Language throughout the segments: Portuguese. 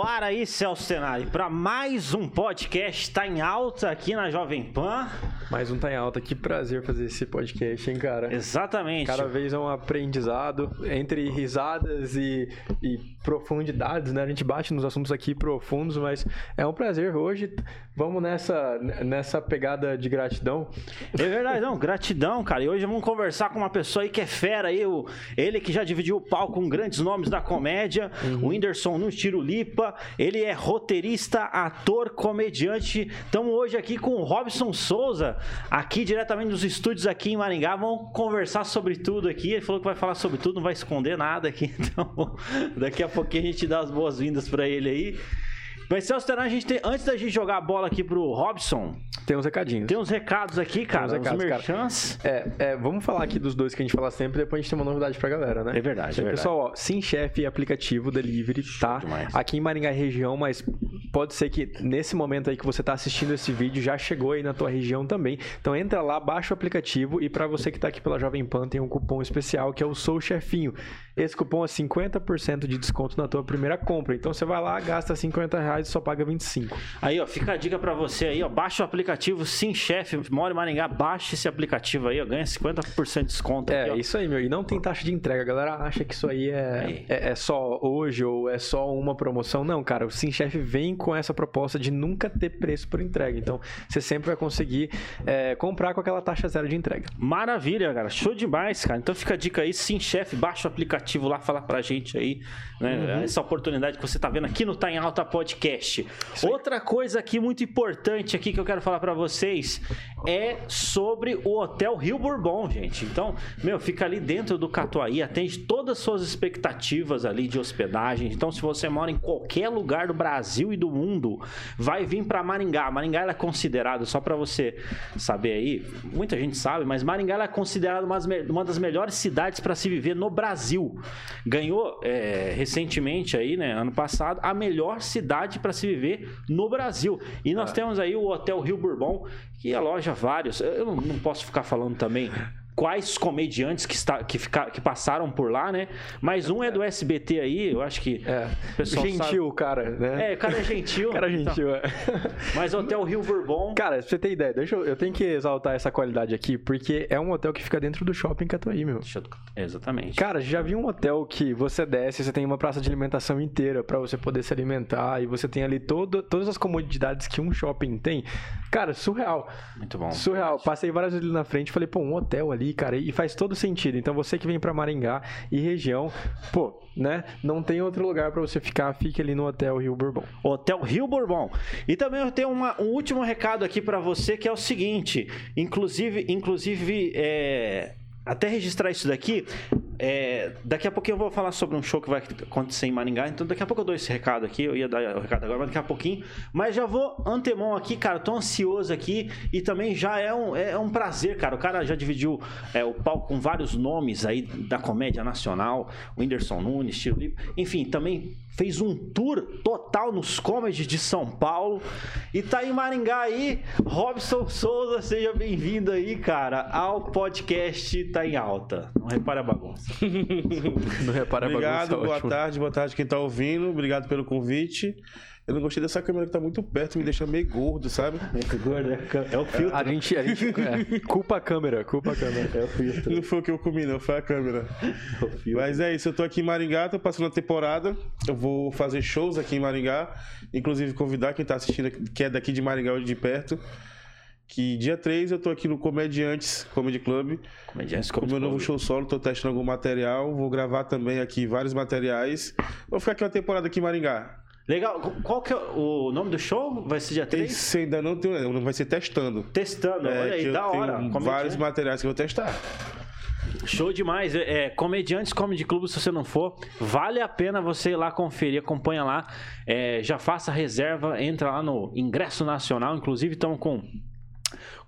no ar aí, Celso Tenari, para mais um podcast Tá em Alta aqui na Jovem Pan. Mais um Tá em Alta, que prazer fazer esse podcast, hein, cara? Exatamente. Cada vez é um aprendizado entre risadas e, e profundidades, né? A gente bate nos assuntos aqui profundos, mas é um prazer. Hoje vamos nessa, nessa pegada de gratidão. É verdade, não, gratidão, cara. E hoje vamos conversar com uma pessoa aí que é fera aí, o, ele que já dividiu o palco com grandes nomes da comédia, uhum. o Whindersson no Ele é roteirista, ator, comediante. Estamos hoje aqui com o Robson Souza, aqui diretamente dos estúdios aqui em Maringá. Vamos conversar sobre tudo aqui. Ele falou que vai falar sobre tudo, não vai esconder nada aqui. Então, daqui a pouquinho a gente dá as boas-vindas para ele aí. Mas, Celso Teran, a gente tem, antes da gente jogar a bola aqui pro Robson. Tem uns recadinhos. Tem uns recados aqui, cara. Tem uns recados, merchants. Cara. É, é, vamos falar aqui dos dois que a gente fala sempre, depois a gente tem uma novidade pra galera, né? É verdade, então, é verdade. Pessoal, ó, Sim Chef aplicativo delivery, tá? Aqui em Maringá região, mas pode ser que nesse momento aí que você tá assistindo esse vídeo já chegou aí na tua região também. Então entra lá, baixa o aplicativo e para você que tá aqui pela Jovem Pan tem um cupom especial que é o Sou Chefinho. Esse cupom é 50% de desconto na tua primeira compra. Então você vai lá, gasta 50 reais e só paga 25. Aí, ó, fica a dica para você aí, ó. Baixa o aplicativo Sim Chef, mora em Maringá, baixa esse aplicativo aí, ó. Ganha 50% de desconto. É, aqui, isso aí, meu. E não tem taxa de entrega. A galera acha que isso aí é, é, é, só hoje ou é só uma promoção. Não, cara. O Sim Chef vem com essa proposta de nunca ter preço por entrega. Então, você sempre vai conseguir é, comprar com aquela taxa zero de entrega. Maravilha, cara. Show demais, cara. Então fica a dica aí, Sim Chef, baixa o aplicativo aplicativo lá, falar pra gente aí, né? Uhum. Essa oportunidade que você tá vendo aqui no Tá em Alta Podcast. Outra coisa aqui muito importante aqui que eu quero falar para vocês é sobre o Hotel Rio Bourbon, gente. Então, meu, fica ali dentro do Catuaí, atende todas as suas expectativas ali de hospedagem. Então, se você mora em qualquer lugar do Brasil e do mundo, vai vir para Maringá. Maringá é considerado, só para você saber aí, muita gente sabe, mas Maringá é considerada uma, uma das melhores cidades para se viver no Brasil ganhou é, recentemente aí, né, ano passado, a melhor cidade para se viver no Brasil. E nós ah. temos aí o Hotel Rio Bourbon, que aloja vários. Eu não, não posso ficar falando também quais comediantes que, está, que, fica, que passaram por lá, né? Mas um é do SBT aí, eu acho que. É. gentil, sabe... cara, né? É, o cara é gentil. o cara é gentil, então. é. Mas Hotel Rio Bourbon. Cara, pra você ter ideia, deixa eu, eu tenho que exaltar essa qualidade aqui, porque é um hotel que fica dentro do shopping Catuaí, meu. Exatamente. Cara, já vi um hotel que você desce, você tem uma praça de alimentação inteira para você poder se alimentar e você tem ali todo, todas as comodidades que um shopping tem. Cara, surreal. Muito bom. Surreal. Passei várias vezes ali na frente, falei, pô, um hotel ali, cara, e faz todo sentido. Então você que vem para Maringá e região, pô, né? Não tem outro lugar para você ficar, fique ali no Hotel Rio Bourbon. Hotel Rio Bourbon. E também eu tenho uma, um último recado aqui para você que é o seguinte, inclusive, inclusive é, até registrar isso daqui, é, daqui a pouquinho eu vou falar sobre um show que vai acontecer em Maringá, então daqui a pouco eu dou esse recado aqui, eu ia dar o recado agora, mas daqui a pouquinho. Mas já vou antemão aqui, cara, tô ansioso aqui e também já é um, é um prazer, cara. O cara já dividiu é, o palco com vários nomes aí da comédia nacional, o Whindersson Nunes, Tiro enfim, também fez um tour total nos comedies de São Paulo e tá em Maringá aí. Robson Souza, seja bem-vindo aí, cara, ao podcast Tá em Alta. Não repara a bagunça. Não repara a Obrigado, bagunça. Obrigado, boa tarde, boa tarde quem tá ouvindo. Obrigado pelo convite. Eu não gostei dessa câmera que tá muito perto, me deixa meio gordo, sabe? Meio gordo, é, é o filtro. A gente, a gente é, culpa a câmera, culpa a câmera. É o filtro. Não foi o que eu comi, não, foi a câmera. É Mas é isso, eu tô aqui em Maringá, tô passando a temporada. Eu vou fazer shows aqui em Maringá. Inclusive convidar quem tá assistindo, que é daqui de Maringá ou de perto que dia 3 eu tô aqui no Comediantes Comedy Club. Comediantes Comedy Club. meu novo show solo, tô testando algum material. Vou gravar também aqui vários materiais. Vou ficar aqui uma temporada aqui em Maringá. Legal. Qual que é o nome do show? Vai ser dia 3? Esse ainda não tem, vai ser testando. Testando, é, olha aí, da hora. vários materiais que eu vou testar. Show demais. É, é, Comediantes Comedy Club, se você não for, vale a pena você ir lá conferir, acompanha lá. É, já faça reserva, entra lá no Ingresso Nacional. Inclusive, estão com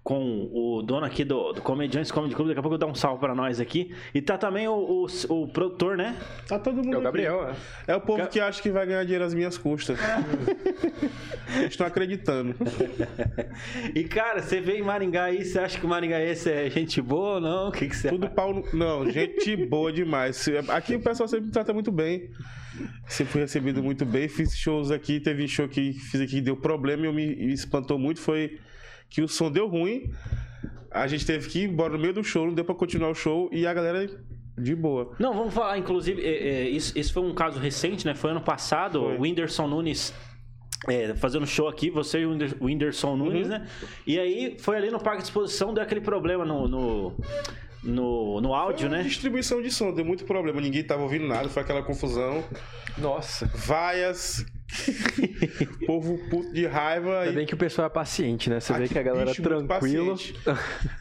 com o dono aqui do, do Comediantes Comedy Club. Daqui a pouco eu dar um salve pra nós aqui. E tá também o, o, o produtor, né? Tá todo mundo. É o Gabriel, é. É o povo que acha que vai ganhar dinheiro às minhas custas. Eles estão acreditando. e cara, você vem em Maringá aí, você acha que o Maringaense é gente boa ou não? O que, que você Tudo pau. Não, gente boa demais. Aqui o pessoal sempre me trata muito bem. Sempre fui recebido muito bem. Fiz shows aqui, teve show que fiz aqui que deu problema e eu me, me espantou muito. Foi que o som deu ruim. A gente teve que ir embora no meio do show, não deu pra continuar o show e a galera de boa. Não, vamos falar, inclusive, é, é, isso, isso foi um caso recente, né? Foi ano passado, Foi. o Whindersson Nunes é, fazendo show aqui, você e o Whinder- o Whindersson Nunes, né? E aí foi ali no parque de exposição, deu aquele problema no, no, no, no áudio, né? Distribuição de som, deu muito problema. Ninguém tava ouvindo nada, foi aquela confusão. Nossa. Vaias. povo puto de raiva. Ainda e- bem que o pessoal é paciente, né? Você vê Aqui, que a galera bicho tranquilo. paciente.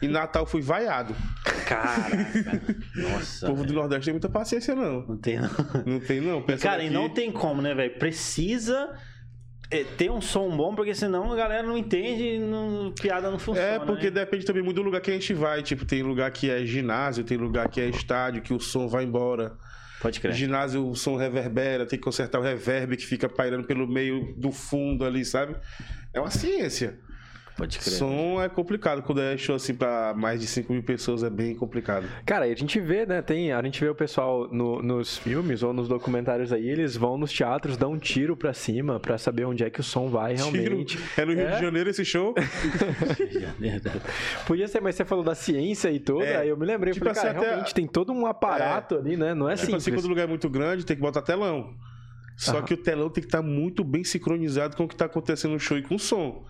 E Natal fui vaiado. Caraca. O Nossa. povo do velho. Nordeste tem muita paciência, não. Não tem, não. Não tem, não. Pensa Cara, e daqui- não tem como, né, velho? Precisa é, ter um som bom, porque senão a galera não entende e não, piada não funciona. É, porque né? depende também muito do lugar que a gente vai. Tipo, tem lugar que é ginásio, tem lugar que é estádio, que o som vai embora. Pode crer. Ginásio, o som reverbera, tem que consertar o reverb que fica pairando pelo meio do fundo ali, sabe? É uma ciência. Pode crer. Som é complicado. Quando é show assim pra mais de 5 mil pessoas, é bem complicado. Cara, e a gente vê, né? Tem, a gente vê o pessoal no- nos filmes ou nos documentários aí, eles vão nos teatros, dão um tiro pra cima pra saber onde é que o som vai realmente. Tiro. É no Rio É? de Janeiro esse show? Podia ser, mas você falou da ciência e toda, É, aí eu me lembrei, tipo falei, cara, assim, até- realmente tem todo um aparato ali, né? Não é tipo assim, simples. quando o lugar é muito grande, tem que botar telão. Só Aham. que o telão tem que estar muito bem sincronizado com o que está acontecendo no show e com o som.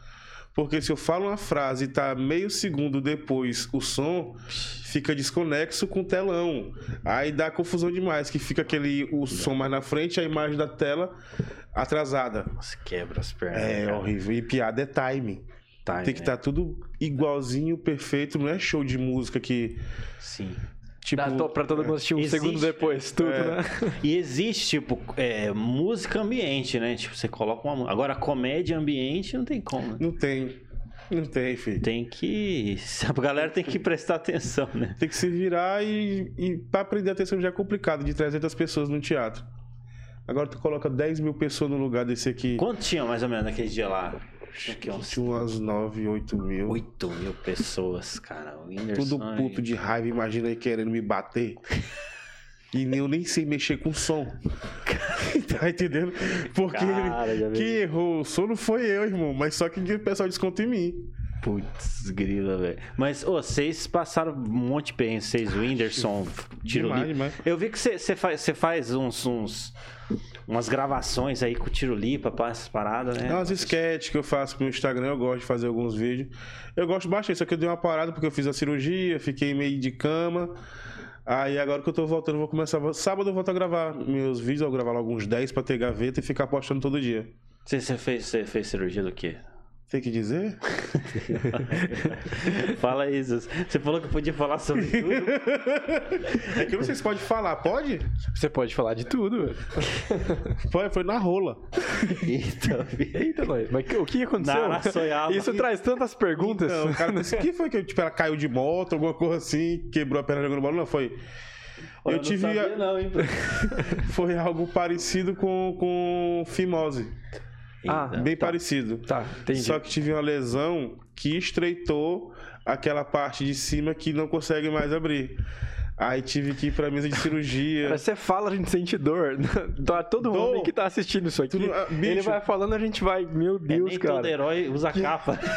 Porque se eu falo uma frase e tá meio segundo depois o som, fica desconexo com o telão. Aí dá confusão demais, que fica aquele o som mais na frente, a imagem da tela atrasada. Nossa, quebra as pernas. É cara. horrível. E piada é timing. Tá, Tem que né? estar tudo igualzinho, perfeito. Não é show de música que. Sim. Tipo, pra todo mundo assistir um Existe- segundo depois, tudo, É. né? E existe, tipo, é, música ambiente, né? Tipo, você coloca uma. Agora, comédia ambiente não tem como. né? Não tem. Não tem, filho. Tem que. A galera tem que prestar atenção, né? Tem que se virar e, e para aprender atenção já é complicado, de 300 pessoas no teatro. Agora tu coloca 10 mil pessoas no lugar desse aqui. Quanto tinha mais ou menos naquele dia lá? Tinha que uns Tinha umas 9, 8 mil. 8 mil pessoas, cara. O Whindersson. Tudo puto de raiva, imagina aí querendo me bater. E eu nem sei mexer com som. tá entendendo? Porque Cara, quem errou o som não foi eu, irmão. Mas só que o pessoal desconta em mim. Putz, grila, velho. Mas, ô, vocês passaram um monte de perrengue, vocês, o Whindersson, Tiro Demais, demais. Eu vi que você faz, faz uns, uns- umas gravações aí com o Tiro Lipa, pá, essas paradas, né? Umas sketches que eu faço pro Instagram, eu gosto de fazer alguns vídeos. Eu gosto bastante, só que eu dei uma parada porque eu fiz a cirurgia, fiquei meio de cama. Aí agora que eu tô voltando, eu vou começar. Sábado eu volto a gravar meus vídeos, eu vou gravar logo uns 10 pra ter gaveta e ficar postando todo dia. Você, você fez, você fez cirurgia do quê? Tem que dizer? Fala isso. Você falou que podia falar sobre tudo. É que eu não sei se pode falar, pode? Você pode falar de tudo, velho. Foi, foi na rola. Eita. Eita, nós. Mas o que aconteceu? Na Araçoiaba. Isso traz tantas perguntas. Então, o cara disse, que foi que tipo, ela caiu de moto, alguma coisa assim, quebrou a perna jogando bola? Não, foi. Olha, eu não tive. sabia não, hein? Foi algo parecido com, com fimose. Ah, Eita. Bem parecido. Tá, entendi. Só que tive uma lesão que estreitou aquela parte de cima que não consegue mais abrir. Aí tive que ir pra mesa de cirurgia. Mas você fala, a gente sente dor. Tá, Todo Dor. homem que tá assistindo isso aqui, ah, ele vai falando, a gente vai, meu É, Deus, nem todo cara. herói usa capa.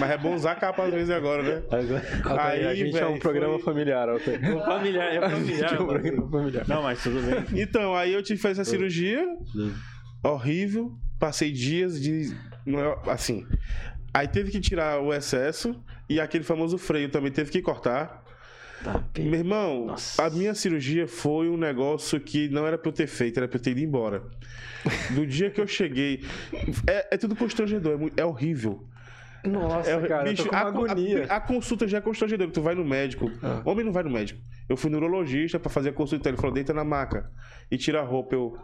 Mas é bom usar capa às vezes agora, né? Altair, Aí, a gente é um programa foi- familiar, Altair. O familiar, é gente familiar. é um programa familiar. Não, mas tudo bem. Então, aí eu tive que fazer essa cirurgia. Horrível. Passei dias de. é- Assim. Aí teve que tirar o excesso. E aquele famoso freio também teve que cortar. Tá, Meu irmão, Nossa. a minha cirurgia foi um negócio que não era pra eu ter feito, era pra eu ter ido embora. Do dia que eu cheguei. É, é tudo constrangedor, é, é horrível. Nossa, É, cara, eu tô com a, agonia. a- a consulta já é constrangedora. Tu vai no médico. Ah. Homem não vai no médico. Eu fui neurologista pra fazer a consulta. Ele falou: deita na maca e tira a roupa. Eu.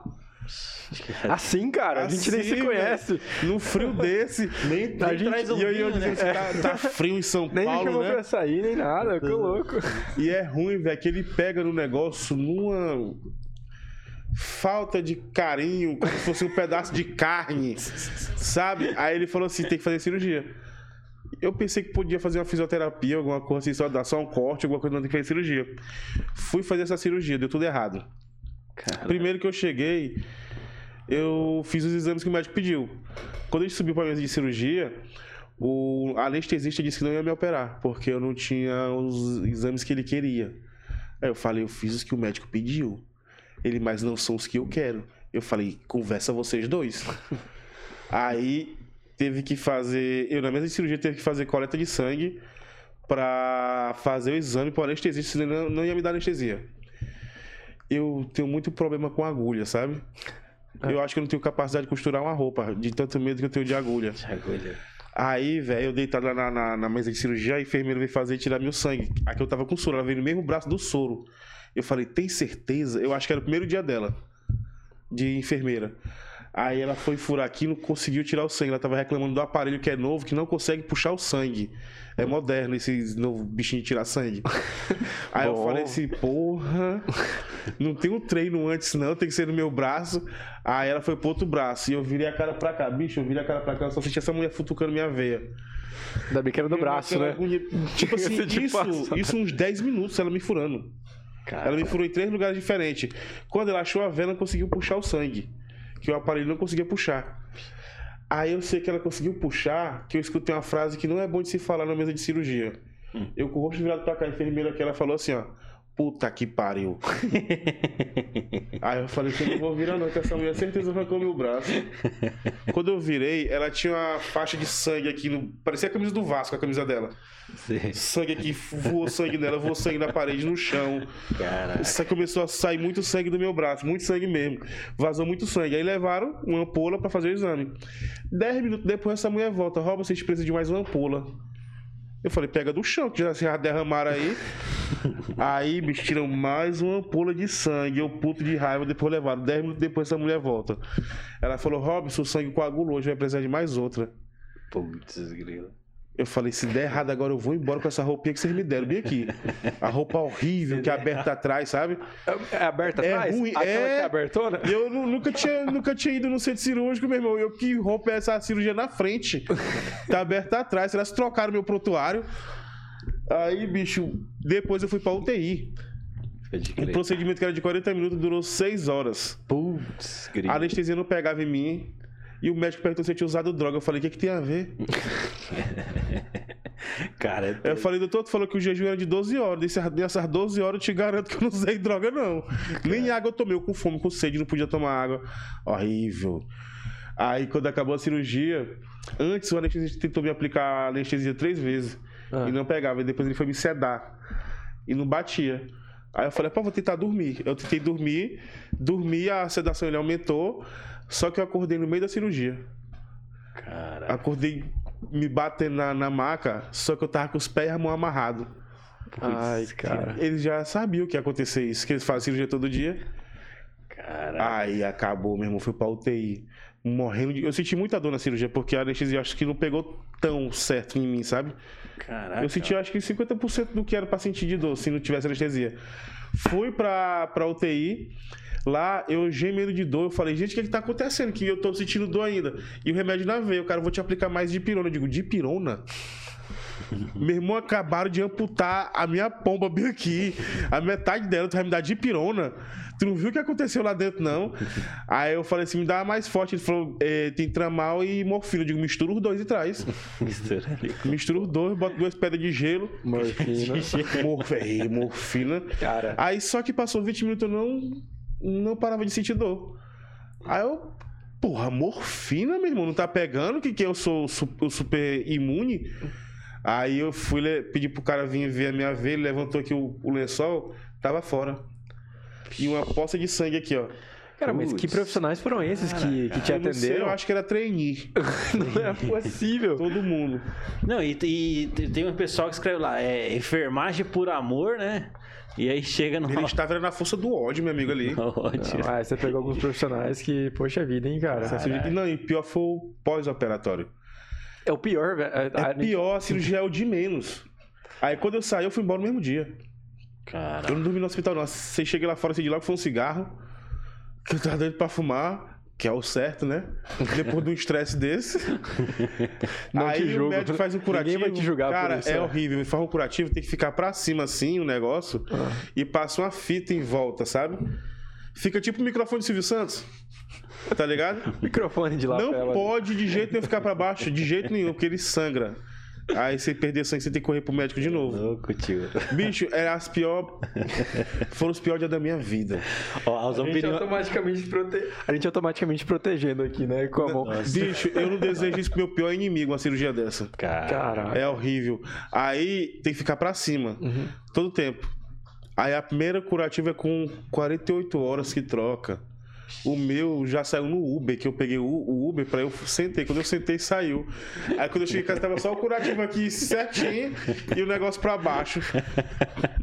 Assim, cara, a gente nem se Assim, conhece. Num frio desse. Nem, A gente- traz um e eu, e eu vinho, né? assim, tá, tá frio em São Nem Paulo, chamou né? pra sair, nem nada, que louco. E é ruim, velho, que ele pega no negócio numa falta de carinho, como se fosse um pedaço de carne, sabe? Aí ele falou assim, tem que fazer cirurgia. Eu pensei que podia fazer uma fisioterapia, alguma coisa assim, só dar só um corte, alguma coisa, não tem que fazer cirurgia. Fui fazer essa cirurgia, deu tudo errado. Caramba. Primeiro que eu cheguei, eu fiz os exames que o médico pediu. Quando a gente subiu para a mesa de cirurgia, o anestesista disse que não ia me operar, porque eu não tinha os exames que ele queria. Aí eu falei, eu fiz os que o médico pediu. Ele, mas não são os que eu quero. Eu falei, conversa vocês dois. Aí teve que fazer. Eu, na mesa de cirurgia, teve que fazer coleta de sangue para fazer o exame para anestesista, senão não, não ia me dar anestesia. Eu tenho muito problema com agulha, sabe? É. Eu acho que eu não tenho capacidade de costurar uma roupa, de tanto medo que eu tenho de agulha. De agulha. Aí, velho, eu deitado na, na, na, mesa de cirurgia, a enfermeira veio fazer tirar meu sangue. Aqui eu tava com soro, ela veio no mesmo braço do soro. Eu falei, tem certeza? Eu acho que era o primeiro dia dela, de enfermeira. Aí ela foi furar aqui e não conseguiu tirar o sangue. Ela tava reclamando do aparelho que é novo, que não consegue puxar o sangue. É moderno esse novo bichinho de tirar sangue. Aí Bom. eu falei assim, porra, não tem um treino antes não, tem que ser no meu braço. Aí ela foi pro outro braço e eu virei a cara pra cá. Bicho, eu virei a cara pra cá, eu só senti essa mulher futucando minha veia. Ainda bem que era do braço, né? Tipo assim, isso, isso uns 10 minutos ela me furando. Caramba. Ela me furou em três lugares diferentes. Quando ela achou a veia, ela conseguiu puxar o sangue que o aparelho não conseguia puxar. Aí eu sei que ela conseguiu puxar, que eu escutei uma frase que não é bom de se falar na mesa de cirurgia. Hum. Eu com o rosto virado pra cá, a enfermeira que ela falou assim, ó. Puta que pariu. Aí eu falei que eu não vou virar não, que essa mulher certeza arrancou meu braço. Quando eu virei, ela tinha uma faixa de sangue aqui, no... parecia a camisa do Vasco, a camisa dela. Sim. Sangue aqui, voou sangue nela, voou sangue na parede, no chão. Caraca. Isso começou a sair muito sangue do meu braço, muito sangue mesmo. Vazou muito sangue. Aí levaram uma ampola para fazer o exame. Dez minutos depois essa mulher volta, rouba, vocês precisam de mais uma ampola. Eu falei, pega do chão, que já se derramaram aí. aí, bicho, tiram mais uma ampola de sangue. Eu puto de raiva, depois levaram. Dez minutos depois essa mulher volta. Ela falou, Robson, o sangue coagulou, hoje vai precisar de mais outra. Putz, grila. Eu falei, se der errado agora eu vou embora com essa roupinha que vocês me deram, bem aqui. A roupa horrível, que é aberta atrás, sabe? É, é aberta é atrás? Ruim, Aquela é que é abertona? Eu nunca tinha, nunca tinha ido no centro cirúrgico, meu irmão. Eu que roupa é essa cirurgia na frente? Tá aberta atrás. Elas trocaram meu prontuário. Aí, bicho, depois eu fui pra UTI. O procedimento que era de 40 minutos durou 6 horas. Putz, A anestesia não pegava em mim. E o médico perguntou se eu tinha usado droga. Eu falei, o que, é que tem a ver? Cara, eu falei, doutor, tu falou que o jejum era de 12 horas. Dessas 12 horas eu te garanto que eu não usei droga, não. Nem água eu tomei, eu com fome, com sede, não podia tomar água. Horrível. Aí quando acabou a cirurgia, antes o anestesista tentou me aplicar anestesia três vezes. Ah. E não pegava. E depois ele foi me sedar. E não batia. Aí eu falei, pô, vou tentar dormir. Eu tentei dormir, dormi, a sedação ele aumentou. Só que eu acordei no meio da cirurgia. Caraca. Acordei me batendo na, na maca, só que eu tava com os pés e a mão amarrado. Ai, cara. Eles já sabiam o que ia acontecer isso, que eles fazem cirurgia todo dia. Caraca. Aí acabou, meu irmão, fui pra UTI. Morrendo de... Eu senti muita dor na cirurgia, porque a anestesia acho que não pegou tão certo em mim, sabe? Caraca. Eu senti acho que 50% do que era pra sentir de dor, se não tivesse anestesia. Fui pra, pra UTI. Lá eu gemendo de dor, eu falei, gente, o que, é que tá acontecendo? Que eu tô sentindo dor ainda. E o remédio não veio, cara, eu vou te aplicar mais de pirona. Eu digo, de pirona? Meu irmão acabaram de amputar a minha pomba bem aqui. A metade dela, tu vai me dar de pirona. Tu não viu o que aconteceu lá dentro, não? Aí eu falei assim, me dá mais forte. Ele falou, é, tem tramal e morfina. Eu digo, mistura os dois e traz. mistura os dois, bota duas pedras de gelo. Morfina. Morfina. morfina. Cara. Aí só que passou 20 minutos, eu não não parava de sentir dor. Aí eu, porra, morfina, meu irmão, não tá pegando? Que que eu sou o super imune? Aí eu fui pedir pro cara vir ver a minha veia, ele levantou aqui o, o lençol, tava fora. E uma poça de sangue aqui, ó. Cara, mas que profissionais foram esses cara, que, que te atenderam? Sei, eu acho que era trainee. não é possível. Todo mundo. Não, e, e, tem um pessoal que escreve lá, é enfermagem por amor, né? E aí chega no. Ele estava na força do ódio, meu amigo ali. Ódio. Ah, você pegou alguns profissionais que, poxa vida, hein, cara. Caraca. Não, e pior foi o pós-operatório. É o pior, velho. É, é pior, a cirurgia é o de menos. Aí quando eu saí, eu fui embora no mesmo dia. Cara. Eu não dormi no hospital, não. Você cheguei lá fora, assim, de logo foi um cigarro. Que eu tava doido pra fumar. Que é o certo, né? Depois de um estresse desse. Não aí julgo. o médico faz um curativo. Ninguém vai te julgar Cara, isso, é, é horrível. Faz um curativo, tem que ficar pra cima assim o negócio. Ah. E passa uma fita em volta, sabe? Fica tipo o microfone do Silvio Santos. Tá ligado? Microfone de lapela. Não pode de jeito nenhum ficar pra baixo, de jeito nenhum, porque ele sangra. Aí você perder sangue, você tem que correr pro médico de novo. Louco, tio. Bicho, era as pior. Foram os piores dias da minha vida. Ó, as A gente, automaticamente prote... a gente automaticamente protegendo aqui, né? Com a mão. Bicho, eu não desejo isso pro meu pior inimigo, uma cirurgia dessa. Cara, Caraca. É horrível. Aí tem que ficar pra cima. Todo tempo. Aí a primeira curativa é com 48 horas que troca. O meu já saiu no Uber, que eu peguei o- Uber pra eu sentei. Quando eu sentei, saiu. Aí quando eu cheguei em casa, tava só o curativo aqui certinho e o negócio pra baixo.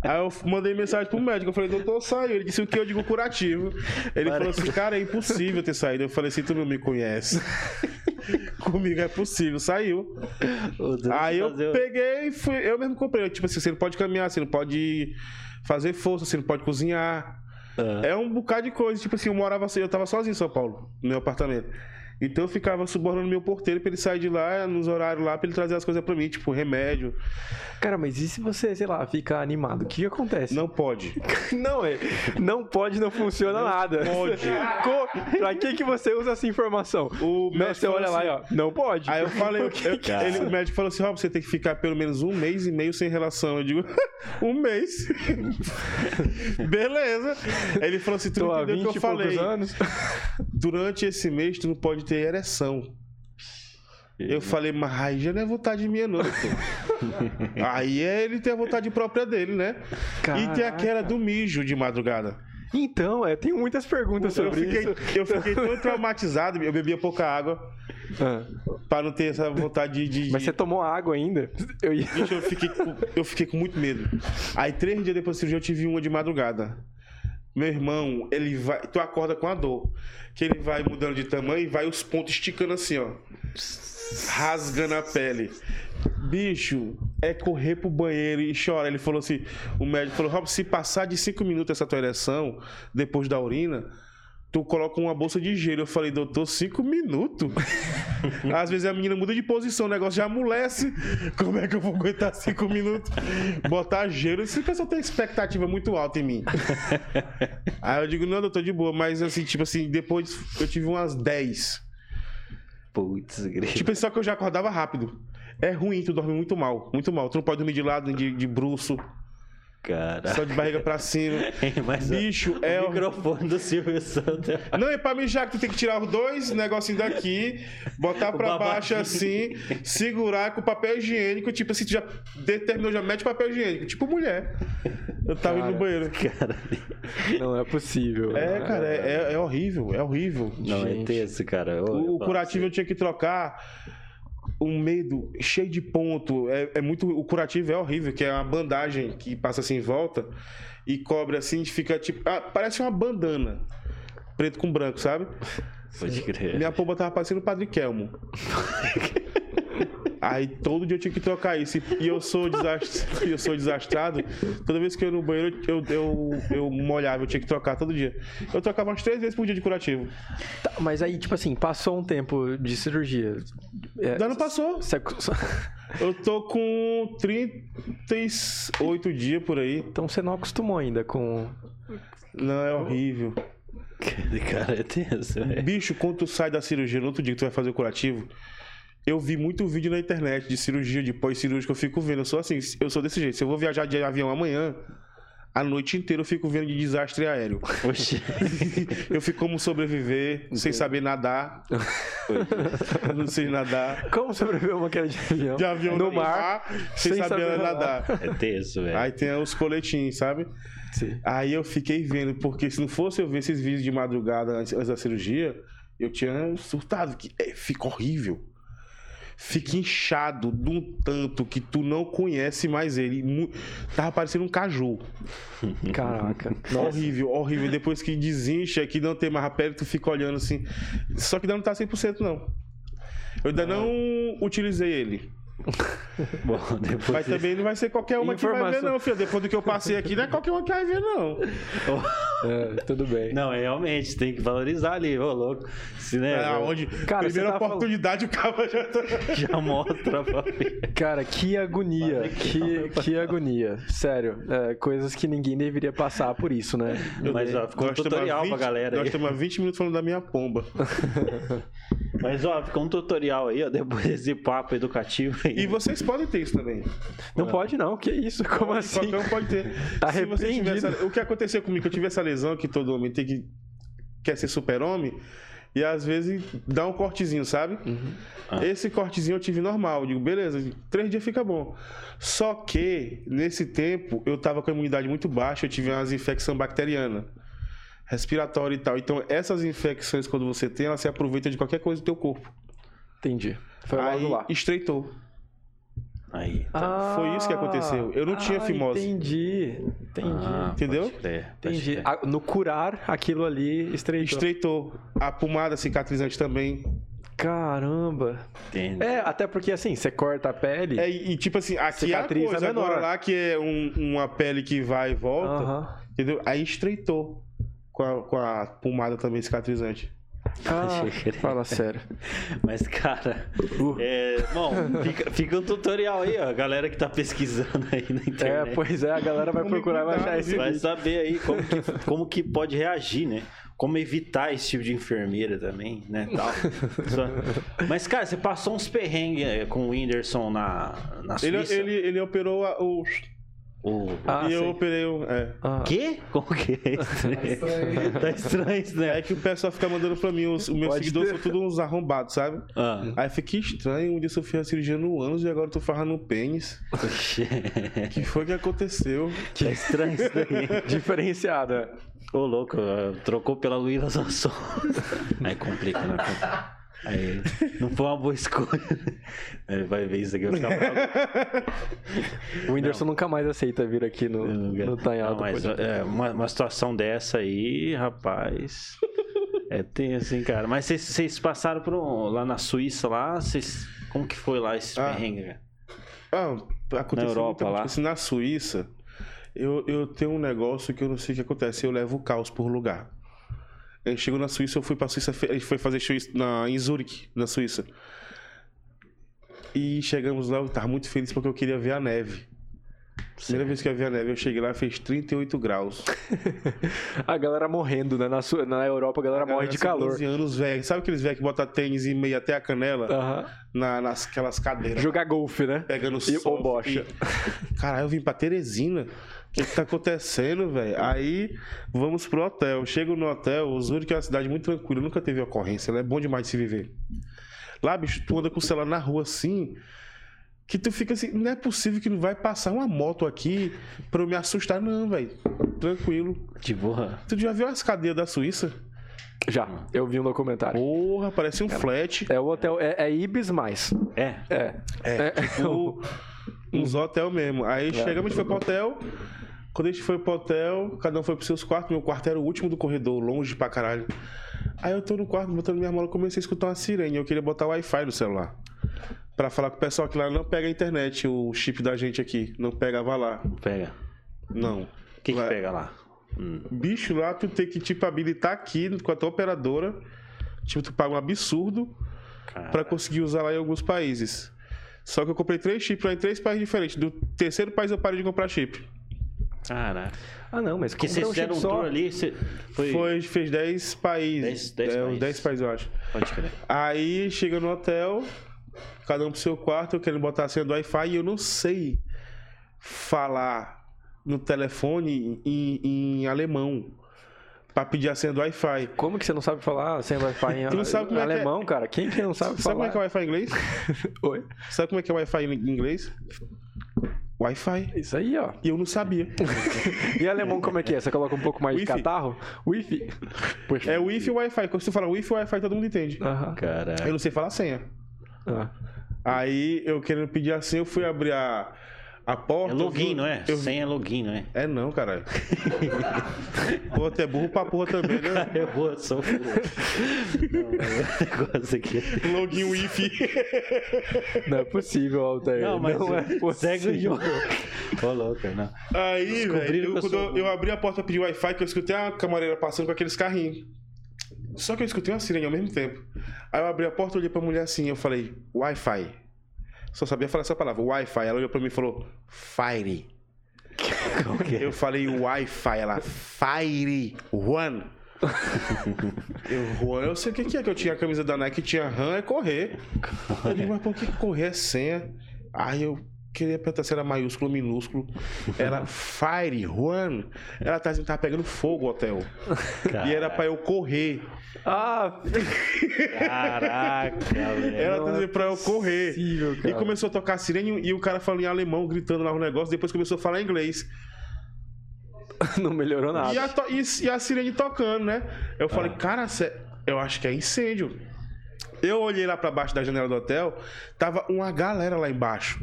Aí eu mandei mensagem pro médico. Eu falei, doutor, saiu. Ele disse o que eu digo curativo. Ele falou assim, cara, é impossível ter saído. Eu falei assim, tu não me conhece. Comigo é possível. Saiu. Aí eu fazer peguei e fui. Eu mesmo comprei. Tipo assim, você não pode caminhar, você não pode fazer força, você não pode cozinhar. Ah. É um bocado de coisa. Tipo assim, eu morava assim, eu tava sozinho em São Paulo, no meu apartamento. Então eu ficava subornando meu porteiro pra ele sair de lá, nos horários lá, pra ele trazer as coisas pra mim, tipo remédio. Cara, mas e se você, sei lá, fica animado? O que acontece? Não pode. Não, é. Não pode, não funciona nada. pode. Co- pra que, que você usa essa informação? O Não, médico você olha falou lá assim- e ó, não pode. Aí eu falei, eu- eu- Cara. ele- o médico falou assim: Rob, você tem que ficar pelo menos um mês e meio sem relação. Eu digo, um mês. Beleza. Ele falou assim: tu Tô não entendeu o 20 que eu falei? anos. Durante esse mês tu não pode ter ereção. Eu falei, mas aí já não é vontade minha, não. pô. aí é ele ter a vontade própria dele, né? E tem Caraca. aquela do mijo de madrugada. Então, é, tem muitas perguntas Eu sobre fiquei, isso. eu fiquei tão traumatizado, eu bebia pouca água Ah, pra não ter essa vontade de. de- mas você tomou água ainda? Eu ia... Gente, eu fiquei, com, eu fiquei com muito medo. Aí, três dias depois da cirurgia, eu tive uma de madrugada. Meu irmão, ele vai. Tu acorda com a dor. Que ele vai mudando de tamanho e vai os pontos esticando assim, ó. Rasgando a pele. Bicho, é correr pro banheiro e chorar. Ele falou assim: o médico falou, Rob, se passar de cinco minutos essa tua ereção, depois da urina, tu coloca uma bolsa de gelo. Eu falei, doutor, cinco minutos? Às vezes a menina muda de posição, o negócio já amolece. Como é que eu vou aguentar cinco minutos? Botar gelo. Esse pessoal tem expectativa muito alta em mim. Aí eu digo, não, doutor, de boa. Mas assim, tipo assim, depois eu tive umas 10. Putz, grito. Tipo, só que eu já acordava rápido. É ruim, tu dorme muito mal. Muito mal. Tu não pode dormir de lado, de, de bruço, Cara. só de barriga pra cima. Mas ó, Bicho, o é o- microfone do Silvio Santos. Não, é pra mijar que tu tem que tirar os dois negocinhos daqui, botar O pra baixo assim, segurar com papel higiênico, tipo assim, tu já determinou, já mete papel higiênico, tipo mulher. Eu tava indo Cara. no banheiro. Cara, Não é possível. É, cara, é, é- é horrível, é horrível. não, é Gente. tenso, cara. Eu- eu O, falo curativo eu tinha que trocar um medo cheio de ponto. É, é muito. O curativo é horrível, que é uma bandagem que passa assim em volta e cobre assim, fica tipo. ah, parece uma bandana. Preto com branco, sabe? Pode crer. Minha pomba tava parecendo o Padre Kelmo. Aí todo dia eu tinha que trocar isso. E eu sou desastrado. eu sou desastrado. Toda vez que eu ia no banheiro, eu, eu, eu molhava, eu tinha que trocar todo dia. Eu trocava umas três vezes por dia de curativo. Tá, mas aí, tipo assim, passou um tempo de cirurgia. É, Ainda não passou. você- Eu tô com 38 dias por aí. Então você não acostumou ainda com. Não, é horrível. Cara, é tenso, velho. Bicho, quando tu sai da cirurgia, no outro dia que tu vai fazer o curativo, eu vi muito vídeo na internet de cirurgia, de pós-cirúrgica, eu fico vendo. Eu sou assim, eu sou desse jeito. Se eu vou viajar de avião amanhã, a noite inteira eu fico vendo de desastre aéreo. Oxi. Eu fico como sobreviver, sem saber nadar. Eu não sei nadar. Como sobreviver uma queda de avião? De avião no no mar. sem, sem saber saber nadar. É tenso, velho. Aí tem os coletinhos, sabe? Sim. Aí eu fiquei vendo, porque se não fosse eu ver esses vídeos de madrugada antes, antes da cirurgia, eu tinha surtado. Que é, fica horrível. Fica inchado de um tanto que tu não conhece mais ele. Tava parecendo um caju. Caraca. Horrível, horrível. Depois que desincha, que não tem mais a pele, tu fica olhando assim. Só que ainda não tá 100% não. Eu ainda não utilizei ele. Bom, depois Mas também não vai ser qualquer uma que vai ver, Informação. não, filho. Depois do que eu passei aqui, não é qualquer uma que vai ver, não. É, tudo bem. Não, é realmente, tem que valorizar ali, ô louco. Se, né, É, onde, Cara, primeira tá oportunidade, o cara já tá... já mostra pra mim. Cara, que agonia, que, que agonia. Sério, é, coisas que ninguém deveria passar por isso, né? Mas ó, ficou um tutorial 20 pra galera Nós aí. estamos há 20 minutos falando da minha pomba. Mas ó, ficou um tutorial aí, ó, depois desse papo educativo aí. E vocês podem ter isso também. Não pode não, que isso? Como assim? Qualquer um pode ter. Tá Se você tiver repreendido. essa- O que aconteceu comigo, eu tive essa lesão que todo homem tem que quer ser super-homem e às vezes dá um cortezinho, sabe? Uhum. Ah. Esse cortezinho eu tive normal. Eu digo, beleza, três dias fica bom. Só que, nesse tempo, eu tava com a imunidade muito baixa, eu tive umas infecção bacteriana, respiratória e tal. Então, essas infecções, quando você tem, elas se aproveitam de qualquer coisa do teu corpo. Entendi. Foi Aí, lá. estreitou. Aí. Foi isso que aconteceu. Eu não tinha ah, fimose. Entendi, entendi. Ah, Entendeu? pode entendi. Ah, No curar, aquilo ali estreitou. Estreitou. A pomada cicatrizante também. Caramba. Entendi. É, até porque assim, você corta a pele. É, e, tipo assim, aqui Cicatriz é a coisa, é menor. agora lá que é um- uma pele que vai e volta, Aham. entendeu? Aí estreitou com a, com a pomada também cicatrizante. Ah, fala sério. Mas, cara, Uh. é, bom, fica, fica um tutorial aí, ó. A galera que tá pesquisando aí na É, internet. pois é, a galera vai procurar vai achar esse? Vai vídeo. saber aí como que, como que pode reagir, né? Como evitar esse tipo de enfermeira também, né? Tal. Só- Mas, cara, você passou uns perrengues é, com o Whindersson na, na Ele, Suíça? ele, ele operou a- o. O... Ah, e eu sei. operei o. É. Ah. Quê? Como que é isso? tá estranho isso, né? É que o pessoal fica mandando pra mim, os, os meus Pode seguidores ter. são todos uns arrombados, sabe? Ah. Aí fica estranho, um dia eu fiz a cirurgia no ânus e agora eu tô farrando o pênis. O que foi que aconteceu? tá estranho isso daí. Diferenciada. Ô, louco, trocou pela Luísa Sasson. Aí complica, né? Aí não foi uma boa escolha. Ele vai ver isso aqui, vai ficar bravo. O Whindersson nunca mais aceita vir aqui no, no em Não, Alta mas é, uma, uma situação dessa aí, rapaz. É tenso, hein, cara. Mas vocês- passaram por um, lá na Suíça, lá, vocês. Como que foi lá esse Ah. perrengue, cara? Ah, aconteceu Na Europa, muita- lá. tipo assim, na Suíça, eu, eu tenho um negócio que eu não sei o que acontece. Eu levo o caos por lugar. A chegou na Suíça, eu fui pra Suíça, a gente foi fazer show na, em Zurique, na Suíça. E chegamos lá, eu tava muito feliz porque eu queria ver a neve. Primeira vez que eu vi a neve, eu cheguei lá, fez 38 graus. A galera morrendo, né? Na, Su- na Europa a galera morre de Galera, calor. 11 anos, velho. Sabe aqueles velhos que botam tênis e meia até a canela? Aham. Na, nas aquelas cadeiras. Jogar golfe, né? pegando E- sol. ou bocha. e- Caralho, eu vim pra Teresina. O que, que tá acontecendo, velho? Aí vamos pro hotel. Chego no hotel, o Zurich é uma cidade muito tranquila, nunca teve ocorrência, né? É bom demais de se viver. Lá, bicho, tu anda com o celular na rua assim. Que tu fica assim, não é possível que não vai passar uma moto aqui pra eu me assustar, não, velho. Tranquilo. De boa. Tu já viu as cadeias da Suíça? Já, eu vi um documentário. Porra, parece um flat. É o hotel, é, é Ibis mais. É. É. É, tipo, uns hotel mesmo. Aí É. chegamos, a gente foi pro hotel. Quando a gente foi pro hotel, cada um foi pros seus quartos. Meu quarto era o último do corredor, longe pra caralho. Aí eu tô no quarto, botando minha mala, comecei a escutar uma sirene. Eu queria botar o Wi-Fi no celular. Pra falar com o pessoal que lá não pega a internet, o chip da gente aqui. Não pegava lá. Pega. Não. O que, que Lá- pega lá? Hum. Bicho, lá tu tem que, tipo, habilitar aqui com a tua operadora. Tipo, tu paga um absurdo Cara. pra conseguir usar lá em alguns países. Só que eu comprei três chips lá em três países diferentes. Do terceiro país eu parei de comprar chip. Caraca. Ah, não, mas Porque comprar vocês fizeram um chip só- tour ali, você... foi... Foi, fez 10 países. Dez- dez é, uns países. 10 países, eu acho. Pode crer. Aí chega no hotel, cada um pro seu quarto, eu quero botar a senha do Wi-Fi e eu não sei falar no telefone em, em alemão pra pedir a senha do Wi-Fi. Como que você não sabe falar sem Wi-Fi em não sabe como é que é? alemão, cara? Quem que não sabe Sabe como falar? é que é o Wi-Fi em inglês? Oi? Sabe como é que é o Wi-Fi em inglês? Wi-Fi. Isso aí, ó. E eu não sabia. E alemão como é que é? Você coloca um pouco mais de catarro? Wi-Fi. Poxa. É Wi-Fi e Wi-Fi. Quando você fala Wi-Fi e Wi-Fi, todo mundo entende. Aham. Cara. Eu não sei falar senha. Ah. Aí eu querendo pedir a senha, eu fui abrir a, A porta. É login, não é? Eu... Sem é login, não é? É não, caralho. Pô, até burro pra porra também, né? Eu vou, sou burro. negócio aqui. Login Wi-Fi. Não é possível, Altair. Não, mas não é possível. segue o jogo. Ô, louco, não. Aí, velho, eu, eu, eu, abri a porta pra pedir Wi-Fi, que eu escutei a camareira passando com aqueles carrinhos. Só que eu escutei uma sirene ao mesmo tempo. Aí eu abri a porta, olhei pra mulher assim, eu falei, Wi-Fi. Só sabia falar essa palavra, Wi-Fi. Ela olhou pra mim e falou, Fire. É? Eu falei Wi-Fi, ela, Fire One. eu, eu sei o que, que é que eu tinha a camisa da Nike, tinha RAM, é correr. Eu digo, mas por que correr é senha? Aí eu queria perguntar se era maiúsculo ou minúsculo. Era Fire One. Ela tá tava pegando fogo o hotel. Caraca. E era pra eu correr. Ah! Caraca, velho. Ela tá dizendo pra eu correr. Possível, e começou a tocar sirene e o cara falou em alemão, gritando lá o negócio. Depois começou a falar inglês. Não melhorou nada. E a, e, e a sirene tocando, né? Eu falei, ah. cara, eu acho que é incêndio. Eu olhei lá para baixo da janela do hotel, tava uma galera lá embaixo.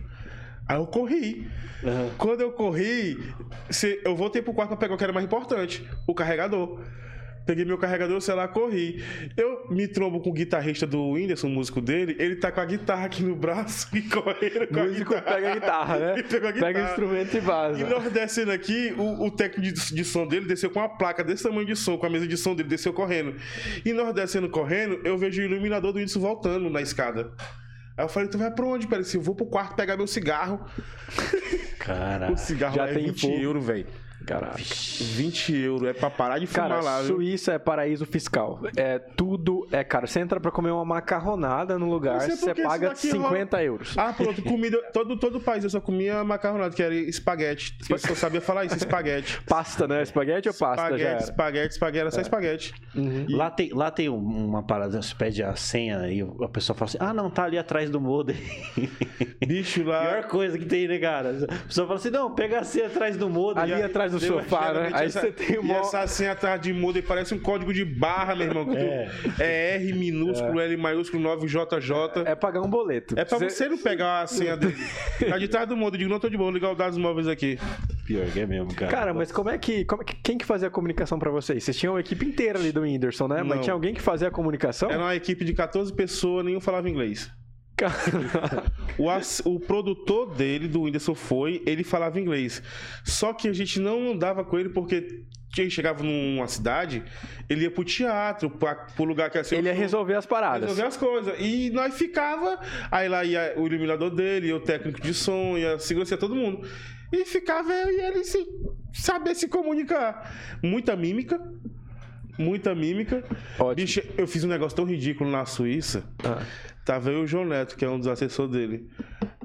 Aí eu corri. Uhum. Quando eu corri, eu voltei pro quarto pra pegar o que era mais importante: o carregador. Peguei meu carregador, sei lá, corri. Eu me trombo com o guitarrista do Whindersson, músico dele. Ele tá com a guitarra aqui no braço e correndo com músico a guitarra. pega a guitarra, né? Ele pega a guitarra. Pega o instrumento e vaza. E nós descendo aqui, o, o técnico de, de, som dele desceu com uma placa desse tamanho de som, com a mesa de som dele, desceu correndo. E nós descendo correndo, eu vejo o iluminador do Whindersson voltando na escada. Aí eu falei, tu vai pra onde, Pera? Eu vou pro quarto pegar meu cigarro. Caraca. O cigarro Já é tem 20 euros, velho. Caraca. 20 euros. É pra parar de fumar Cara, lá. Viu? Suíça é paraíso fiscal. É tudo é caro. Você entra pra comer uma macarronada no lugar, você paga 50 rola... euros. Ah, pronto. Comida. Todo, todo país eu só comia macarronada, que era espaguete. Eu só sabia falar isso, espaguete. Pasta, né? Espaguete ou pasta? Espaguete, espaguete, espaguete. Era só é. espaguete. Uhum. E... Lá, tem, lá tem uma parada, você pede a senha e a pessoa fala assim: ah, não, tá ali atrás do modem. Bicho lá. Pior coisa que tem, né, cara? A pessoa fala assim: não, pega a senha atrás do modem. Ali atrás do sofá, né? Aí essa, você tem uma... E essa senha atrás de modem parece um código de barra, meu irmão. É, é R minúsculo, é. L maiúsculo, 9JJ. É pagar um boleto. É pra você, você não pegar a senha dele. Tá de trás do modem. Digo, não tô de boa, ligar o dados móveis aqui. Pior que é mesmo, cara. Cara, mas como é que. Como, é quem que fazia a comunicação pra vocês? Vocês tinham a equipe inteira ali do Whindersson, né? Não. Mas tinha alguém que fazia a comunicação? Era uma equipe de 14 pessoas, nenhum falava inglês. O, o produtor dele, do Whindersson, foi, ele falava inglês. Só que a gente não andava com ele porque ele chegava numa cidade, ele ia pro teatro, pra, pro lugar que ia ser. Ele ia resolver as paradas. Resolver as coisas. E nós ficava, aí lá ia o iluminador dele, o técnico de som, ia a segurança, todo mundo. E ficava eu e ele sem saber se comunicar. Muita mímica. Muita mímica. Ótimo. Bicho, eu fiz um negócio tão ridículo na Suíça. Ah. Tava eu e o João Neto, que é um dos assessores dele.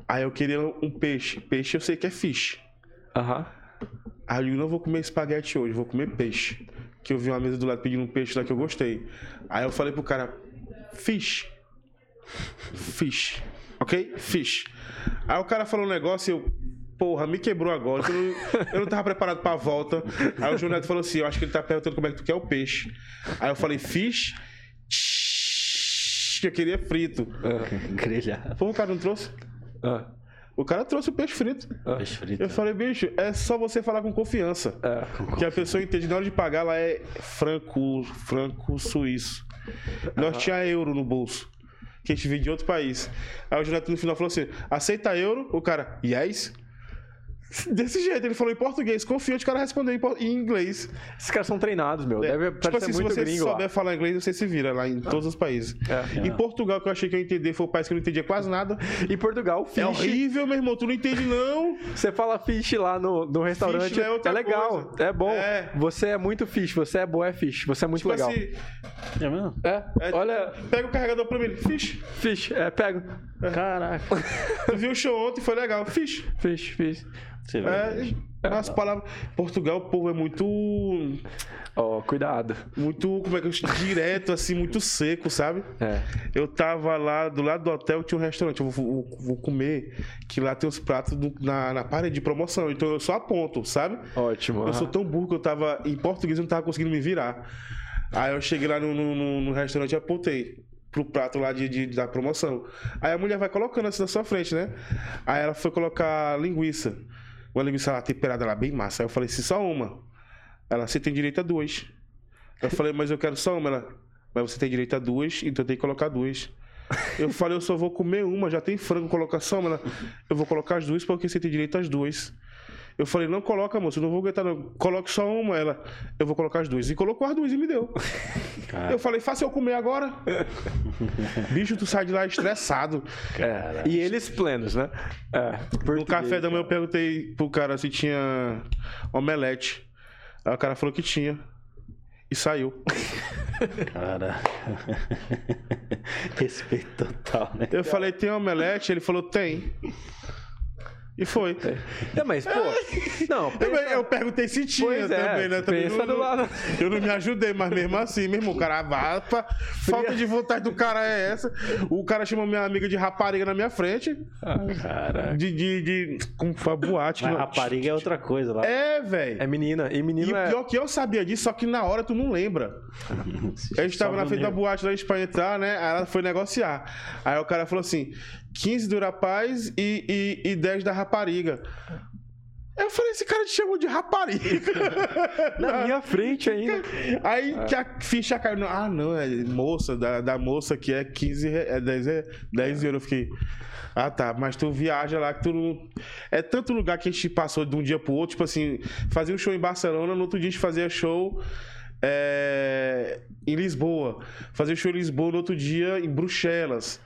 Aí eu queria um peixe. Peixe eu sei que é fish. Aham. Aí eu digo, não vou comer espaguete hoje, vou comer peixe. Que eu vi uma mesa do lado pedindo um peixe lá que eu gostei. Aí eu falei pro cara, fish. Fish. Ok? Fish. Aí o cara falou um negócio e eu, porra, me quebrou agora. Eu não, eu não tava preparado pra volta. Aí o João Neto falou assim, eu acho que ele tá perguntando como é que tu quer o peixe. Aí eu falei, fish que eu queria frito. Ah, grelhado. Pô, o cara não trouxe? Ah. O cara trouxe o peixe frito. Ah. Peixe frito. Eu falei, bicho, é só você falar com confiança. É. Que a pessoa entende. Na hora de pagar, ela é franco, franco suíço. Nós tinha euro no bolso. Que a gente veio de outro país. Aí o Jonathan no final falou assim: aceita euro? O cara, yes? Desse jeito, ele falou em português, confiante, o cara respondeu em, inglês. Esses caras são treinados, meu. É. Deve tipo assim, se você gringo, souber lá. falar inglês, você se vira lá em ah. todos os países. É. Em Portugal, que eu achei que eu ia entender, foi o país que eu não entendia quase nada. Em Portugal, fish. É horrível, meu irmão, tu não entende, não. Você fala fish lá no, no restaurante, é, é, legal, coisa. é bom. É. Você é muito fish, você é boa, é fish, você é muito tipo legal. Assim, é mesmo? É, é, olha... Pega o carregador pra mim, fish. Fish, é, pego. Caraca. tu viu o show ontem, foi legal, fish. Fish, fish. Você é, as palavras. Portugal, o povo é muito. Ó, oh, cuidado. Muito, como é que eu direto, assim, muito seco, sabe? É. Eu tava lá do lado do hotel, tinha um restaurante, eu vou, vou, vou comer, que lá tem os pratos do, na, na parede de promoção. Então eu só aponto, sabe? Ótimo. Eu sou tão burro que eu tava. Em português eu não tava conseguindo me virar. Aí eu cheguei lá no, no, no restaurante e apontei. Pro prato lá de, de, da promoção. Aí a mulher vai colocando assim na sua frente, né? Aí ela foi colocar linguiça. Uma linguiça lá temperada lá, bem massa. Aí eu falei, se só uma. Ela, você tem direito a duas. Eu falei, mas eu quero só uma. Ela, mas você tem direito a duas, então tem que colocar duas. Eu falei, eu só vou comer uma, já tem frango, colocar só uma. Ela, eu vou colocar as duas porque você tem direito às duas. Eu falei, não coloca, moço, não vou aguentar, não. Coloque só uma. Ela, eu vou colocar as duas. E colocou as duas e me deu. Cara. Eu falei, faça eu comer agora. Bicho, tu sai de lá estressado. Cara. E eles plenos, né? É, no café da manhã eu perguntei pro cara se tinha omelete. Aí o cara falou que tinha. E saiu. Cara. Respeito total, né? Eu falei, tem omelete? Ele falou, tem. E foi. É, mas, pô. Não, pensa... eu, eu, perguntei se tinha pois é, também, né? Também pensa não, do lado. Eu não me ajudei, mas mesmo assim, mesmo, o cara vapa. Falta de vontade do cara é essa. O cara chamou minha amiga de rapariga na minha frente. Ah, cara. De. de, de como foi boate. Mas rapariga é outra coisa lá. É, velho. É menina. E menino. E o é... pior que eu sabia disso, só que na hora tu não lembra. a gente tava na frente da boate lá em Espanha entrar, né? Aí ela foi negociar. Aí o cara falou assim: 15 do rapaz e, e, e 10 da rapariga. Eu falei, esse cara te chamou de rapariga. Na minha frente ainda. Aí ah. que a ficha caiu. Ah, não, é moça, da, da moça que é 15, é 10, é 10 euros. Eu fiquei. Ah, tá, mas tu viaja lá que tu não. É tanto lugar que a gente passou de um dia pro outro, tipo assim, fazia um show em Barcelona, no outro dia a gente fazia show é, em Lisboa. Fazia show em Lisboa, no outro dia em Bruxelas.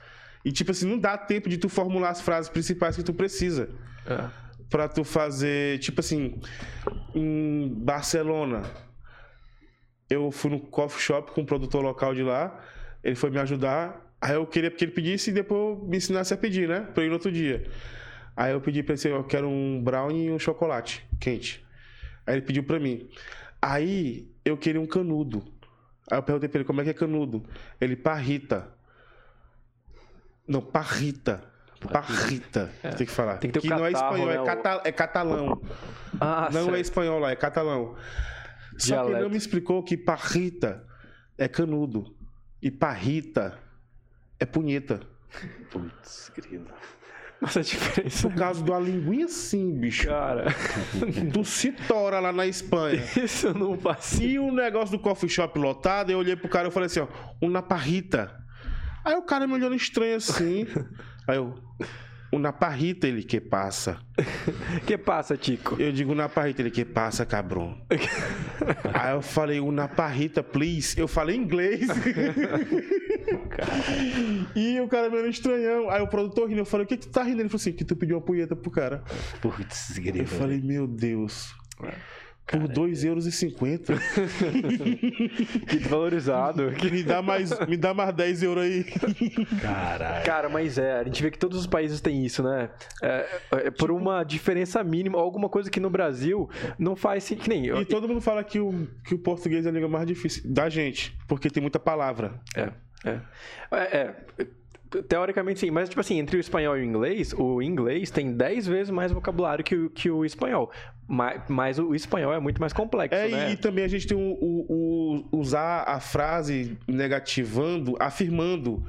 E, tipo assim, não dá tempo de tu formular as frases principais que tu precisa. É. Pra tu fazer, tipo assim, em Barcelona, eu fui no coffee shop com um produtor local de lá, ele foi me ajudar. Aí eu queria que ele pedisse e depois me ensinasse a pedir, né? Pra ir no outro dia. Aí eu pedi pra ele, eu quero um brownie e um chocolate quente. Aí ele pediu pra mim. Aí eu queria um canudo. Aí eu perguntei pra ele como é que é canudo. Ele parrita. Não, parrita. Parrita, é. tem que falar. Tem que, ter que não é espanhol, né? é, cata, é catalão. Ah, não é certo. é espanhol lá, é catalão. Só Dialeto. que ele não me explicou que parrita é canudo. E parrita é punheta. Putz, querido. Mas a diferença. No caso da linguinha, sim, bicho. Cara. Tu se tora lá na Espanha. Isso eu não passei. E o negócio do coffee shop lotado, eu olhei pro cara e falei assim, ó, uma parrita. Aí o cara me olhando estranho assim. Aí eu. Una parrita, ele que passa. que passa, Tico? Eu digo na parrita, ele que passa, cabrão. Aí eu falei, una parrita, please. Eu falei inglês. e o cara me olhando estranhão. Aí o produtor rindo, eu falei, o que que tu tá rindo? Ele falou assim, que tu pediu uma punheta pro cara. Putz, Eu falei, meu Deus. É. Por 2,50 euros. que desvalorizado. me, dá mais, me dá mais 10 euros aí. Caralho. Cara, mas é, a gente vê que todos os países têm isso, né? É, é por tipo... uma diferença mínima, alguma coisa que no Brasil não faz que nem. E todo mundo fala que o, que o português é a língua mais difícil da gente, porque tem muita palavra. É. É. é, é Teoricamente sim, mas tipo assim, entre o espanhol e o inglês, o inglês tem 10 vezes mais vocabulário que o, que o espanhol. Mas, mas o espanhol é muito mais complexo. É, né? e também a gente tem o, o, o usar a frase negativando, afirmando.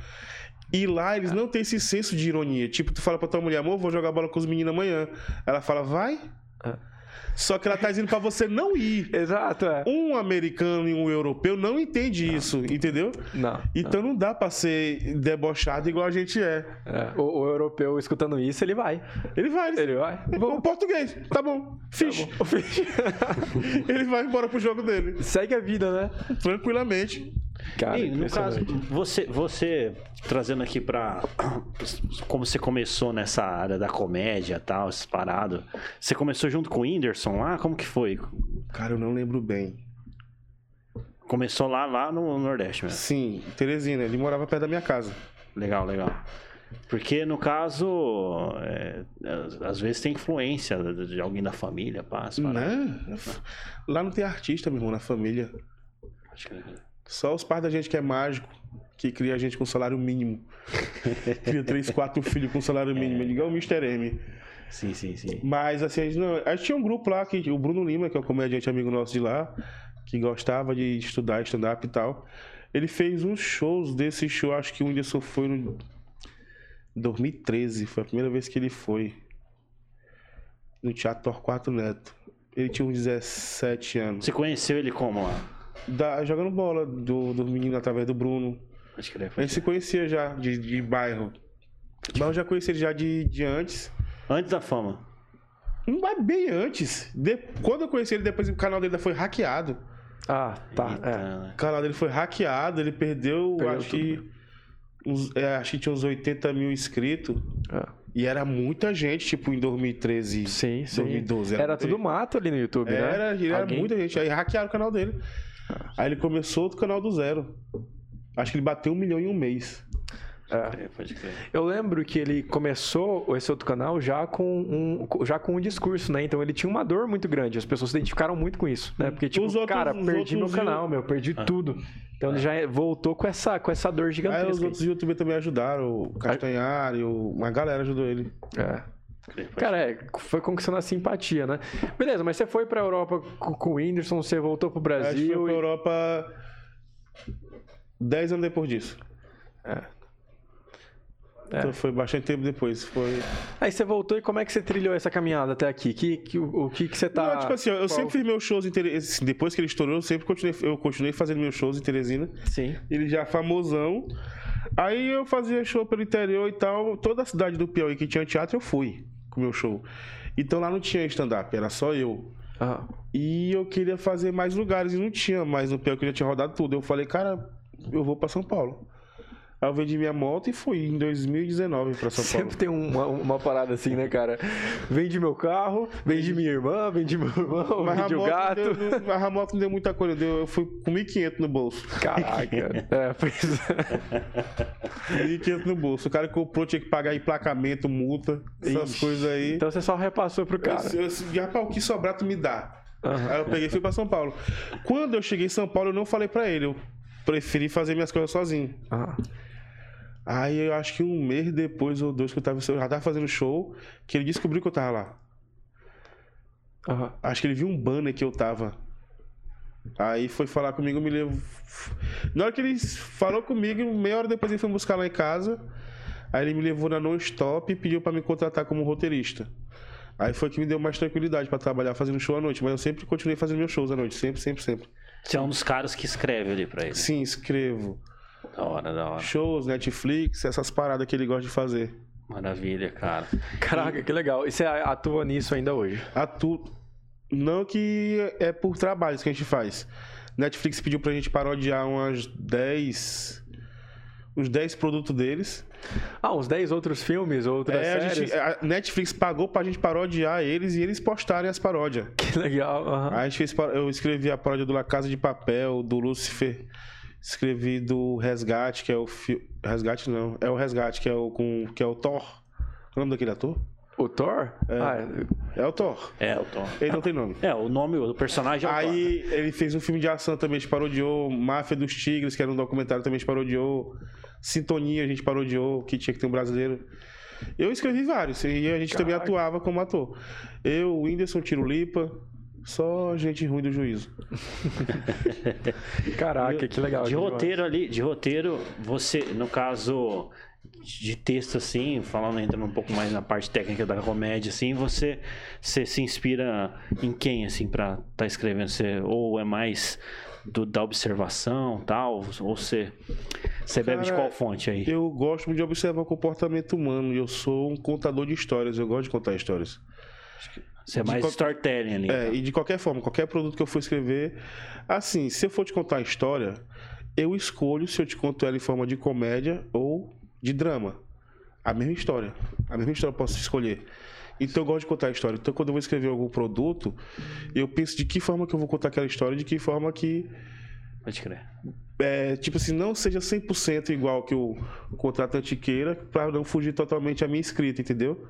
E lá eles não têm esse senso de ironia. Tipo, tu fala pra tua mulher, amor, vou jogar bola com os meninos amanhã. Ela fala, vai? É. Só que ela tá dizendo para você não ir. Exato, é. Um americano e um europeu não entende não. isso, entendeu? Não. Então não. não. dá para ser debochado igual a gente é. é. O, o, europeu escutando isso, ele vai. Ele vai. Ele vai. O português, tá bom. Fish. Tá bom. ele vai embora pro jogo dele. Segue a vida, né? Tranquilamente. Cara, e, no caso, você, você trazendo aqui para como você começou nessa área da comédia e tal, essas paradas. Você começou junto com o Whindersson lá? Como que foi? Cara, eu não lembro bem. Começou lá, lá no Nordeste mesmo? Sim, Teresina. Ele morava perto da minha casa. Legal, legal. Porque, no caso, é, às vezes tem influência de alguém da família, passa. Né? Lá não tem artista, meu irmão, na família. Acho que... Só os pais da gente que é mágico, que cria a gente com salário mínimo. cria três, quatro filhos com salário mínimo. É. Igual o Mr. M. Sim, sim, sim. Mas assim, a gente, não, a gente tinha um grupo lá, que, o Bruno Lima, que é um comediante amigo nosso de lá, que gostava de estudar stand-up e tal. Ele fez uns shows desse show, acho que o Whindersson foi no 2013, foi a primeira vez que ele foi no Teatro Torquato Neto. Ele tinha uns 17 anos. Você conheceu ele como lá? Da, jogando bola do, do menino através do Bruno. Acho que ele A gente se conhecia já, de, de bairro. Mas eu já conheci ele já de, de antes. Antes da fama. Mas bem antes. De- quando eu conheci ele, depois o canal dele foi hackeado. Ah, tá. Eita, É. né? O canal dele foi hackeado, ele perdeu, Perdeu acho que. Uns, é, acho que tinha uns 80 mil inscritos. é. E era muita gente, tipo, em 2013. Sim, sim. 2012. Era muita tudo mato ali no YouTube, né? Era, ele era Alguém- muita gente. Aí hackearam o canal dele. Aí ele começou outro canal do zero. Acho que ele bateu um milhão em um mês. É. É, pode crer. Eu lembro que ele começou esse outro canal já com um, já com um discurso, né? Então ele tinha uma dor muito grande. As pessoas se identificaram muito com isso, né? Porque, tipo, Os outros- cara, perdi meu canal, meu, perdi tudo. Então ele já voltou com essa, com essa dor Aí os gigantesca. outros youtubers também ajudaram. O Castanhari, o- uma galera ajudou ele. É. Cara, é, foi conquistando a simpatia, né? Beleza, mas você foi pra Europa com, o Whindersson, você voltou pro Acho que foi Brasil. pra e- Europa 10 anos depois disso. É. Então foi bastante tempo depois. Foi. Aí você voltou e como é que você trilhou essa caminhada até aqui? Que, que, o, o que, que você tá. Não, tipo assim, eu qual- sempre fiz meus shows em Teresina. Depois que ele estourou, eu sempre continuei, eu continuei fazendo meus shows em Teresina. Sim. Ele já famosão. Aí eu fazia show pelo interior e tal. Toda a cidade do Piauí que tinha teatro, eu fui com o meu show. Então lá não tinha stand-up, era só eu. Ah, E eu queria fazer mais lugares e não tinha mais no Piauí, que eu já tinha rodado tudo. Eu falei, cara, eu vou pra São Paulo. Aí eu vendi minha moto e fui em 2019 pra São Paulo. Sempre tem uma, uma parada assim, né, cara? Vende meu carro, vende minha irmã, vende meu irmão, Mas a, vende o gato. deu, mas a moto não deu muita coisa, deu, eu fui com 1.500 no bolso. Caraca. É, pois é. 1.500 no bolso. O cara que comprou tinha que pagar emplacamento, multa, essas Ixi. coisas aí. Então você só repassou pro cara. Eu, eu, o que sobrar, tu me dá. Aham. Aí eu peguei e fui pra São Paulo. Quando eu cheguei em São Paulo, eu não falei pra ele. Eu preferi fazer minhas coisas sozinho. Ah, Aí eu acho que um mês depois ou dois que eu, tava, eu já tava fazendo show, que ele descobriu que eu tava lá. aham. Acho que ele viu um banner que eu tava. Aí foi falar comigo, me levou. Na hora que ele falou comigo, meia hora depois ele foi me buscar lá em casa. Aí ele me levou na non-stop e pediu pra me contratar como roteirista. Aí foi que me deu mais tranquilidade pra trabalhar fazendo show à noite. Mas eu sempre continuei fazendo meus shows à noite, sempre, sempre, sempre. Você é um dos caras que escreve ali pra ele. Sim, escrevo. Da hora, da hora. Shows, Netflix, essas paradas que ele gosta de fazer. Maravilha, cara. Caraca, que legal. E você atua nisso ainda hoje? Atu... Não que é por trabalhos que a gente faz. Netflix pediu pra gente parodiar umas 10. Uns 10 produtos deles. Ah, uns 10 outros filmes, outras É, a, séries? gente, a Netflix pagou pra gente parodiar eles e eles postarem as paródias. Que legal. aham. Aí a gente fez, eu escrevi a paródia do La Casa de Papel, do Lucifer. Escrevi do Resgate, que é o fi... Resgate não, é o Resgate, que é o com que é o Thor. Qual é o nome daquele ator? O Thor? Ah, É o Thor. É, o Tom. Ele não tem nome. É, o nome, o personagem é o Thor. Aí ele fez um filme de ação também, a gente parodiou. Máfia dos Tigres, que era um documentário, também a gente parodiou. Sintonia, a gente parodiou, que tinha que ter um brasileiro. Eu escrevi vários, e a gente também Caraca. atuava como ator. Eu, o Whindersson, Tiro Lipa, só gente ruim do juízo. Caraca, que legal. De que roteiro ali, de roteiro, você, no caso de texto assim, falando entrando um pouco mais na parte técnica da comédia assim, você, você se inspira em quem assim para estar tá escrevendo? Você, ou é mais do, da observação, tal, ou você você bebe de Cara, qual fonte aí? Eu gosto de observar o comportamento humano, eu sou um contador de histórias, eu gosto de contar histórias. Você é mais qual- storytelling ali. É, então. e de qualquer forma, qualquer produto que eu for escrever, assim, se eu for te contar a história, eu escolho se eu te conto ela em forma de comédia ou de drama. A mesma história. A mesma história eu posso escolher. Então eu gosto de contar a história. Então quando eu vou escrever algum produto, eu penso de que forma que eu vou contar aquela história, de que forma que Pode crer. é, tipo assim, não seja 100% igual que o contratante queira, para não fugir totalmente a minha escrita, entendeu?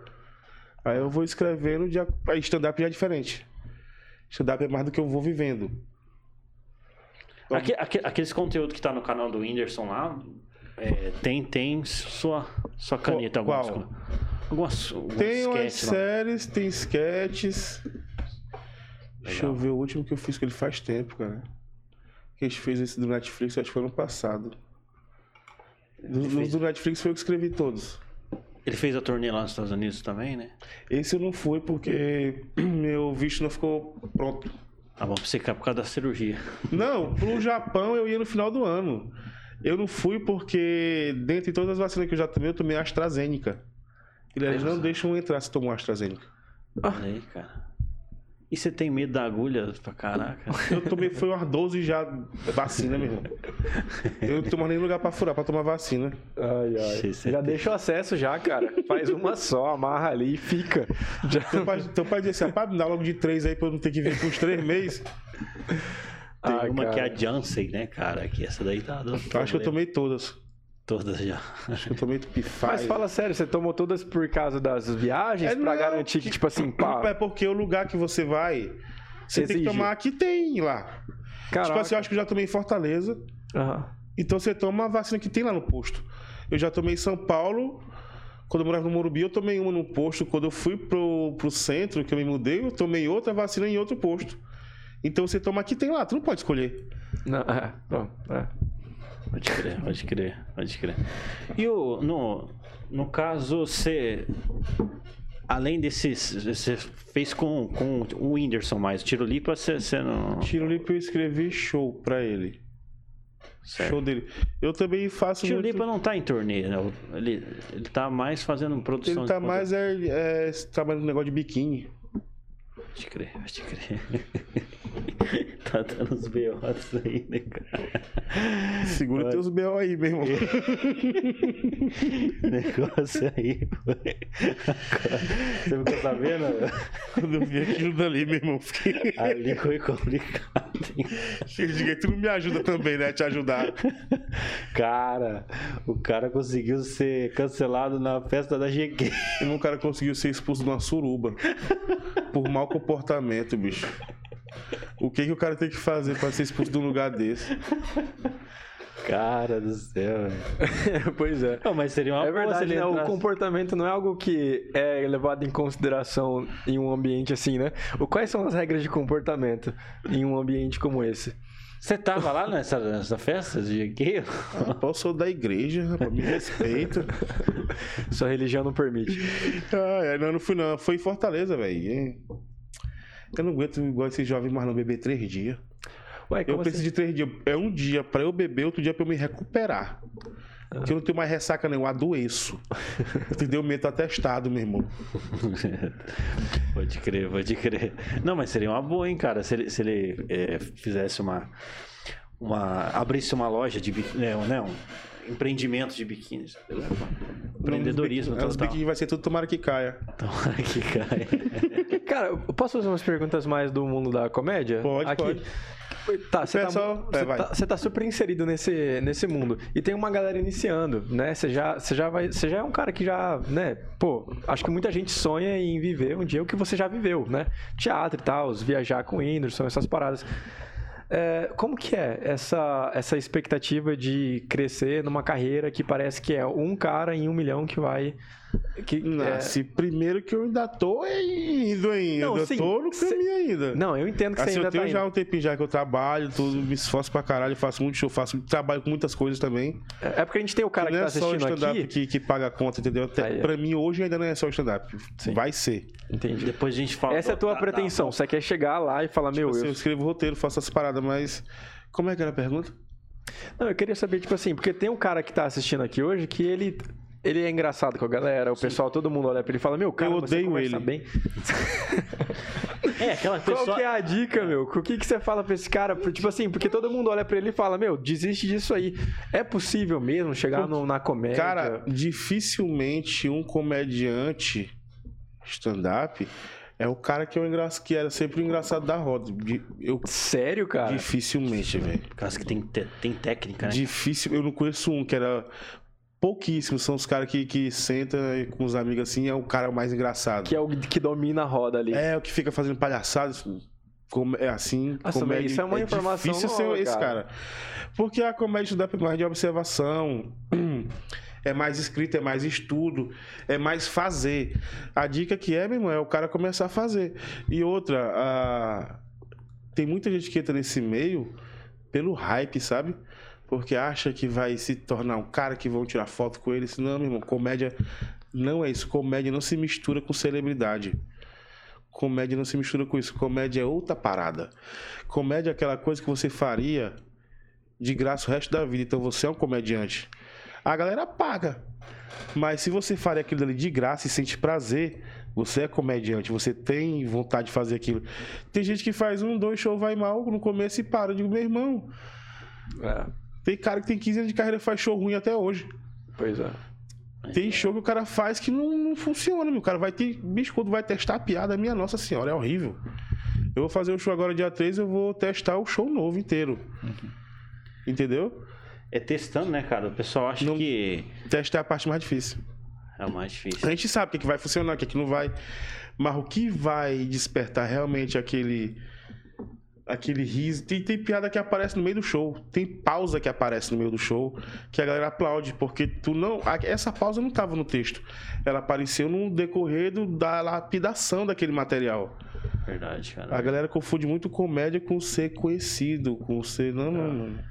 Aí eu vou escrevendo, de, aí stand-up já é diferente. Stand-up é mais do que eu vou vivendo. Aque- aque- aqueles conteúdos que tá no canal do Whindersson lá, é, tem, tem sua, sua caneta. Qual? Algumas, algumas, alguns Tem umas séries, tem sketches. Deixa eu Legal. ver o último que eu fiz com ele faz tempo, cara. que a gente fez esse do Netflix, acho que foi ano passado. Nos do Netflix foi eu que escrevi todos. Ele fez a turnê lá nos Estados Unidos também, né? Esse eu não fui porque meu visto não ficou pronto. Ah, bom, você por causa da cirurgia. Não, pro Japão eu ia no final do ano. Eu não fui porque, dentre todas as vacinas que eu já tomei, eu tomei AstraZeneca. Eles não deixam entrar se tomar AstraZeneca. Olha aí, cara. E você tem medo da agulha pra caraca? Eu tomei, foi umas 12 já vacina, meu irmão. Eu não tomo nem lugar pra furar, pra tomar vacina. Ai, ai. Já deixa o acesso já, cara. Faz uma só, amarra ali e fica. Já... Teu, pai, teu pai disse assim, me dá logo de três aí pra eu não ter que vir por uns três meses. Tem ah, uma cara. que é a Janssen, né, cara? Que essa daí tá dando. Acho que eu tomei todas. Todas já. Acho que eu tomei Tupify. Mas fala sério, você tomou todas por causa das viagens? É, pra não, garantir que, tipo assim, pá... É porque o lugar que você vai, você Exige. tem que tomar que tem lá. Caraca. Tipo assim, eu acho que eu já tomei em Fortaleza. Uhum. Então você toma a vacina que tem lá no posto. Eu já tomei em São Paulo. Quando eu morava no Morumbi, eu tomei uma no posto. Quando eu fui pro, pro centro, que eu me mudei, eu tomei outra vacina em outro posto. Então você toma aqui tem lá, tu não pode escolher. Não, é, não, é. Pode crer, pode crer, pode crer. E o, no, no caso, você. Além desses. Você fez com, com o Whindersson mais. Tiro Lipa, você, você não. Tiro Lipa eu escrevi show pra ele. Certo. Show dele. Eu também faço. Tiro muito... Lipa não tá em turnê, né? Ele, ele tá mais fazendo produção. Ele tá mais é, é, trabalhando no negócio de biquíni. Pode crer, pode crer. tá dando uns B.O.s aí, né, cara? Segura Olha. teus B.O. aí, meu irmão. Negócio aí, Você ficou sabendo? Quando eu vi aquilo dali, meu irmão, fiquei... Ali foi complicado? Cheguei, tu não me ajuda também, né? Te ajudar. Cara, o cara conseguiu ser cancelado na festa da GQ. E um cara conseguiu ser expulso de uma suruba. Por mau comportamento, bicho. O que, que o cara tem que fazer para ser expulso de um lugar desse? Cara do céu. pois é. Não, mas seria uma É verdade, né? O comportamento não é algo que é levado em consideração em um ambiente assim, né? O, quais são as regras de comportamento em um ambiente como esse? Você tava lá nessa, nessa festa de gay? Ah, eu sou da igreja, me respeita. Sua religião não permite. Ah, é, não, não fui não. Foi em Fortaleza, velho. Eu não aguento igual esse jovem mais não beber três dias. Ué, eu preciso assim? de três dias. É um dia para eu beber, outro dia para eu me recuperar. Ah. Que eu não tenho mais ressaca nenhuma, adoeço. Entendeu? Meto atestado, meu irmão. pode crer, pode crer. Não, mas seria uma boa, hein, cara, se ele, se ele é, fizesse uma, uma. abrisse uma loja de. Né, né, um, empreendimento de biquínis. Empreendedorismo. Os biquínis vai ser tudo tomara que caia. Tomara que caia. Cara, eu posso fazer umas perguntas mais do mundo da comédia? Pode, Aqui. pode. Tá, você tá, é, tá, tá, super inserido nesse, nesse mundo. E tem uma galera iniciando, né? Você já, você já vai. Você já é um cara que já, né? Pô, acho que muita gente sonha em viver um dia o que você já viveu, né? Teatro e tal, viajar com o Whindersson, essas paradas. É, como que é essa, essa expectativa de crescer numa carreira que parece que é um cara em um milhão que vai que, Nasce é... primeiro que eu ainda tô indo ainda. Não, sim, tô no caminho cê... ainda. Não, eu entendo que assim, você ainda eu tenho tá já um tempinho já que eu trabalho, tudo, me esforço pra caralho, faço muito show, faço trabalho com muitas coisas também. É, é porque a gente tem o cara que, que tá assistindo aqui... Não é só o stand-up que, que paga a conta, entendeu? Até, Aí, pra mim, hoje ainda não é só o stand-up. Vai ser. Entendi. Depois a gente fala... Essa é a tua pretensão. Você quer chegar lá e falar, tipo meu... Assim, eu... eu escrevo roteiro, faço essas paradas, mas... Como é que era a pergunta? Não, eu queria saber, tipo assim, porque tem um cara que tá assistindo aqui hoje que ele ele é engraçado com a galera, o Sim. pessoal, todo mundo olha pra ele e fala, meu, cara, eu odeio ele. bem. é, aquela pessoa... Qual que é a dica, meu? O que, que você fala pra esse cara? Tipo assim, porque todo mundo olha pra ele e fala, meu, desiste disso aí. É possível mesmo chegar no, na comédia? Cara, dificilmente um comediante stand-up é o cara que, é o que era sempre o engraçado da roda. Eu, Sério, cara? Dificilmente, velho. Caso que tem, tem técnica, né? Difícil. Eu não conheço um que era pouquíssimos são os caras que, que senta com os amigos assim, é o cara mais engraçado. Que é o que domina a roda ali. É, o que fica fazendo palhaçadas. É assim, Nossa, comédia, isso é uma é informação difícil nova, ser esse cara. Porque a comédia dá mais de observação, é mais escrita, é mais estudo, é mais fazer. A dica que é, meu irmão, é o cara começar a fazer. E outra, a... tem muita gente que entra nesse meio pelo hype, sabe? Porque acha que vai se tornar um cara que vão tirar foto com ele. Não, meu irmão, comédia não é isso. Comédia não se mistura com celebridade. Comédia não se mistura com isso. Comédia é outra parada. Comédia é aquela coisa que você faria de graça o resto da vida. Então você é um comediante. A galera paga. Mas se você faria aquilo ali de graça e sente prazer, você é comediante, você tem vontade de fazer aquilo. Tem gente que faz um, dois shows, vai mal no começo e para. Eu digo, meu irmão. É. Tem cara que tem 15 anos de carreira e faz show ruim até hoje. Pois é. Tem show que o cara faz que não, não funciona, meu. O cara vai ter. Bicho, quando vai testar a piada, minha Nossa Senhora, é horrível. Eu vou fazer o show agora dia 3, eu vou testar o show novo inteiro. Uhum. Entendeu? É testando, né, cara? O pessoal acha não, que. Testar é a parte mais difícil. É o mais difícil. A gente sabe o que, é que vai funcionar, o que, é que não vai. Mas o que vai despertar realmente aquele aquele riso. Tem, tem piada que aparece no meio do show. Tem pausa que aparece no meio do show que a galera aplaude, porque tu não. Essa pausa não estava no texto. Ela apareceu no decorrer do, da lapidação daquele material. Verdade, cara. A galera confunde muito comédia com ser conhecido, com ser. Não, não, não.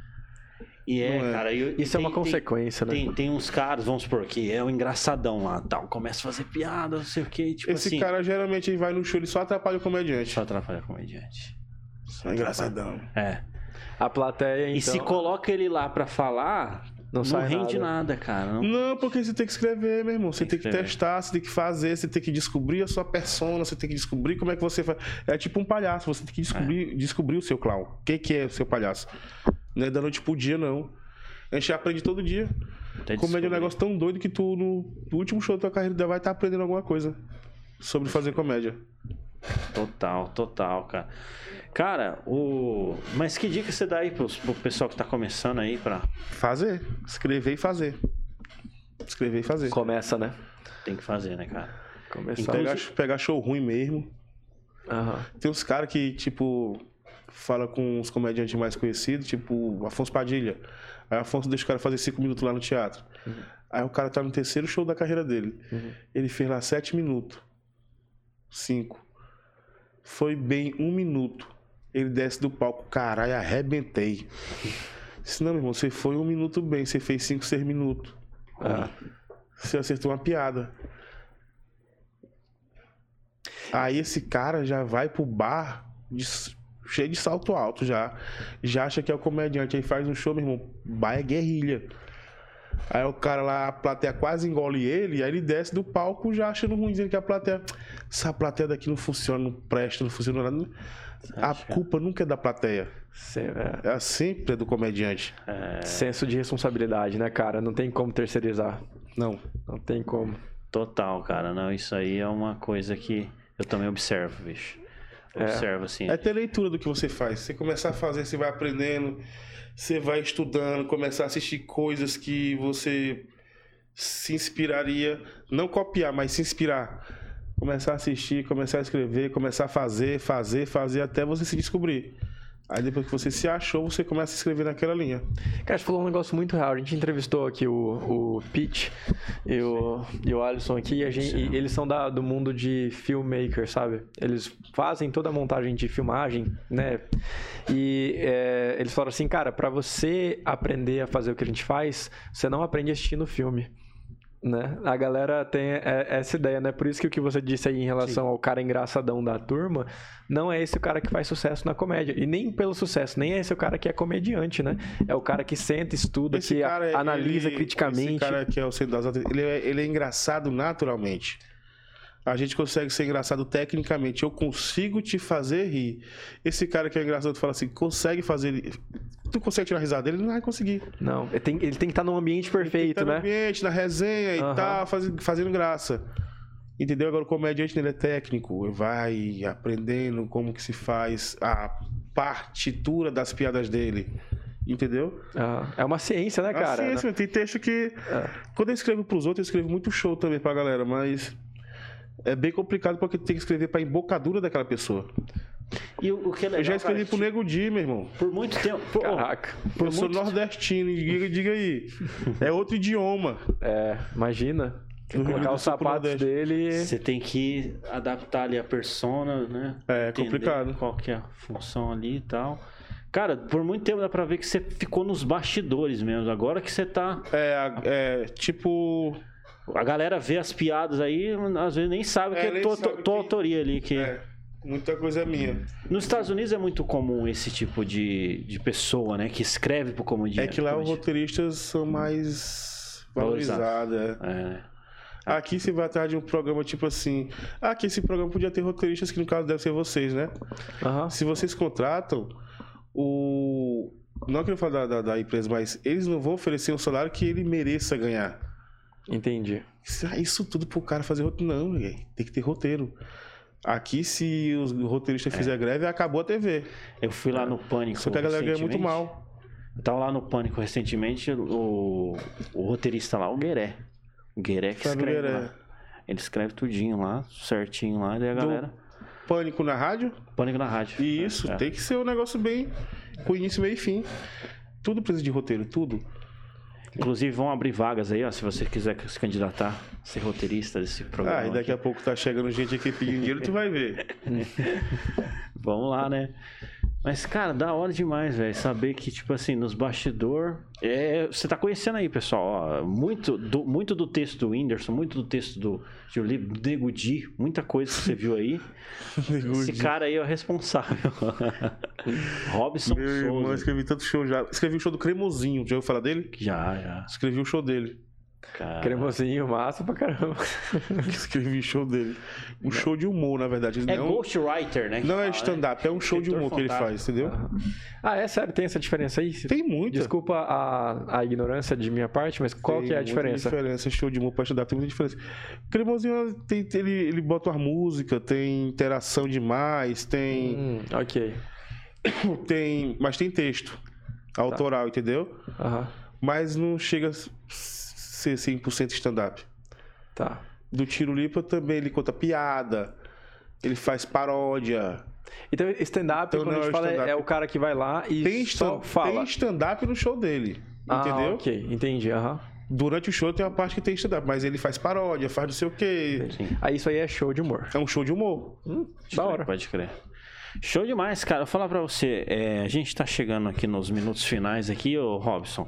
E é, é. cara. Eu, Isso tem, é uma consequência, tem, né? Tem, tem uns caras, vamos supor, que é o um engraçadão lá tal. Começa a fazer piada, não sei o quê. Tipo Esse assim, cara geralmente vai no show, ele só atrapalha o comediante. Só atrapalha o comediante. Só engraçadão. É. A plateia, então... E se então, coloca ele lá pra falar, não, não rende nada, nada cara. Não... não... porque você tem que escrever, meu irmão. Você tem, tem que, que testar, você tem que fazer, você tem que descobrir a sua persona, você tem que descobrir como é que você faz. É tipo um palhaço, você tem que descobrir, é. descobrir o seu clown. O que, que é o seu palhaço? Não é da noite pro dia, não. A gente aprende todo dia. Comédia é um negócio tão doido que tu, no, no último show da tua carreira, vai estar aprendendo alguma coisa sobre fazer comédia. Total, total, cara. Cara, o. Mas que dica você dá aí pro, pro pessoal que tá começando aí pra. Fazer. Escrever e fazer. Escrever e fazer. Começa, né? Tem que fazer, né, cara? Começar. Pegar, pegar show ruim mesmo. Uhum. Tem uns caras que, tipo, fala com os comediantes mais conhecidos, tipo Afonso Padilha. Aí Afonso deixa o cara fazer cinco minutos lá no teatro. Uhum. Aí o cara tá no terceiro show da carreira dele. Uhum. Ele fez lá sete minutos. Cinco. Foi bem um minuto. Ele desce do palco. Caralho, arrebentei. Disse, não, meu irmão, você foi um minuto bem. Você fez cinco, seis minutos. Ah. Você acertou uma piada. Aí esse cara já vai pro bar de cheio de salto alto já. Já acha que é o comediante. Aí faz um show, meu irmão. Vai é guerrilha. Aí o cara lá, a plateia quase engole ele, aí ele desce do palco já achando ruim, dizendo que a plateia. Essa plateia daqui não funciona, não presta, não funciona nada. A culpa nunca é da plateia. É. é sempre é do comediante. É... Senso de responsabilidade, né, cara? Não tem como terceirizar. Não. Não tem como. Total, cara. Não, isso aí é uma coisa que eu também observo, bicho. É. Observa, assim. É ter leitura do que você faz. Você começar a fazer, você vai aprendendo, você vai estudando, começar a assistir coisas que você se inspiraria, não copiar, mas se inspirar. Começar a assistir, começar a escrever, começar a fazer, fazer, fazer até você se descobrir. Aí depois que você se achou, você começa a escrever naquela linha. Cara, você falou um negócio muito real. A gente entrevistou aqui o, o Pete e o, e o Alisson aqui, e, gente, e eles são da, do mundo de filmmaker, sabe? Eles fazem toda a montagem de filmagem, né? E é, eles falaram assim, cara, para você aprender a fazer o que a gente faz, você não aprende assistindo filme né? A galera tem é, essa ideia, né? Por isso que o que você disse aí em relação Sim. ao cara engraçadão da turma, não é esse o cara que faz sucesso na comédia. E nem pelo sucesso, nem é esse o cara que é comediante, né? É o cara que senta, estuda, esse que cara, analisa ele, criticamente. Esse cara que é o centro das ele é, ele é engraçado naturalmente. A gente consegue ser engraçado tecnicamente. Eu consigo te fazer rir. Esse cara que é engraçado fala assim, consegue fazer tu consegue tirar risada dele, ele não vai conseguir. Não, ele tem, ele tem que estar num ambiente perfeito, né? No ambiente, na resenha uhum. e tal, faz, fazendo graça. Entendeu? Agora o comediante ele é técnico, ele vai aprendendo como que se faz a partitura das piadas dele. Entendeu? Ah, é uma ciência, né, cara? É ciência, né? tem texto que. É. Quando eu escrevo pros outros, eu escrevo muito show também pra galera, mas é bem complicado porque tem que escrever pra embocadura daquela pessoa. E o, o que é legal, Eu já escrevi cara, pro Nego Di, meu irmão. Por muito tempo. Por, Caraca. Por eu sou nordestino, diga, diga aí. É outro idioma. É, imagina. Tem que colocar os sapatos dele. Você tem que adaptar ali a persona, né? É, é complicado. Qual que é a função ali e tal. Cara, por muito tempo dá pra ver que você ficou nos bastidores mesmo. Agora que você tá. É, é tipo. A galera vê as piadas aí, às vezes nem sabe É, que é tua, sabe tua que- autoria ali. Que... É, muita coisa minha. Nos Estados Unidos é muito comum esse tipo de, de pessoa, né? Que escreve pro comediante. É que lá os roteiristas são mais Valorizados. é. É, né? Aqui você vai atrás de um programa tipo assim. Que esse programa podia ter roteiristas, que no caso deve ser vocês, né? Aham. Se vocês contratam, o. Não quero falar da, da, da empresa, mas eles não vão oferecer um salário que ele mereça ganhar. Entendi. Ah, Isso tudo pro cara fazer roteiro. Não, velho. Tem que ter roteiro. Aqui, se os roteiristas fizerem greve, acabou a TV. Eu fui lá no Pânico. Só que a galera ganha muito mal. Eu tava lá no Pânico recentemente, o, o roteirista lá, o Gueré. O Gueré que escreve Gueré. lá. Ele escreve tudinho lá, certinho lá, e daí a galera... Pânico na rádio? Pânico na rádio. Isso, É. tem que ser um negócio bem. Com início, meio e fim. Tudo precisa de roteiro, tudo. Inclusive vão abrir vagas aí, ó, se você quiser se candidatar, ser roteirista desse programa. Ah, e daqui a aqui. pouco tá chegando gente aqui pedindo dinheiro, tu vai ver. Vamos lá, né? Mas, cara, da hora demais, velho. Saber que, tipo assim, nos bastidor. É, você tá conhecendo aí, pessoal. Ó, muito, do, muito do texto do Whindersson, muito do texto do, Nego Di, muita coisa que você viu aí. Esse cara aí é o responsável. Robson Meu irmão, Souza. escrevi tanto show já. Escrevi o show do Cremosinho, já ouviu falar dele? Já, já. Escrevi o show dele. Cara. Cremosinho, massa pra caramba. Escrevi show dele. Um show de humor, na verdade. É não, ghostwriter, né? não fala, é stand-up, é um show de humor que ele fantástico. faz, entendeu? Ah, é sério? Tem essa diferença aí? Tem muita. Desculpa a, a ignorância de minha parte, mas qual Tem que é a muita diferença? diferença. Show de humor pra stand-up tem muita diferença. Cremosinho, tem, ele, ele bota uma música, tem interação demais, tem, Hum, ok. tem. Mas tem texto autoral, entendeu? Aham. Mas não chega ser 100% stand-up. Tá. Do Tiro Lipa também ele conta piada, ele faz paródia. Então, stand-up, Então, quando a não, gente fala, é- stand-up. é o cara que vai lá e Tem só fala. tem stand-up no show dele, Ah, entendeu? ok. Entendi, aham. Durante o show tem uma parte que tem stand-up, mas ele faz paródia, faz não sei o quê. Aí isso aí é show de humor. É um show de humor. Da hora. Pode crer. Show demais, cara. Vou falar pra você. é, a gente tá chegando aqui nos minutos finais aqui, ô Robson.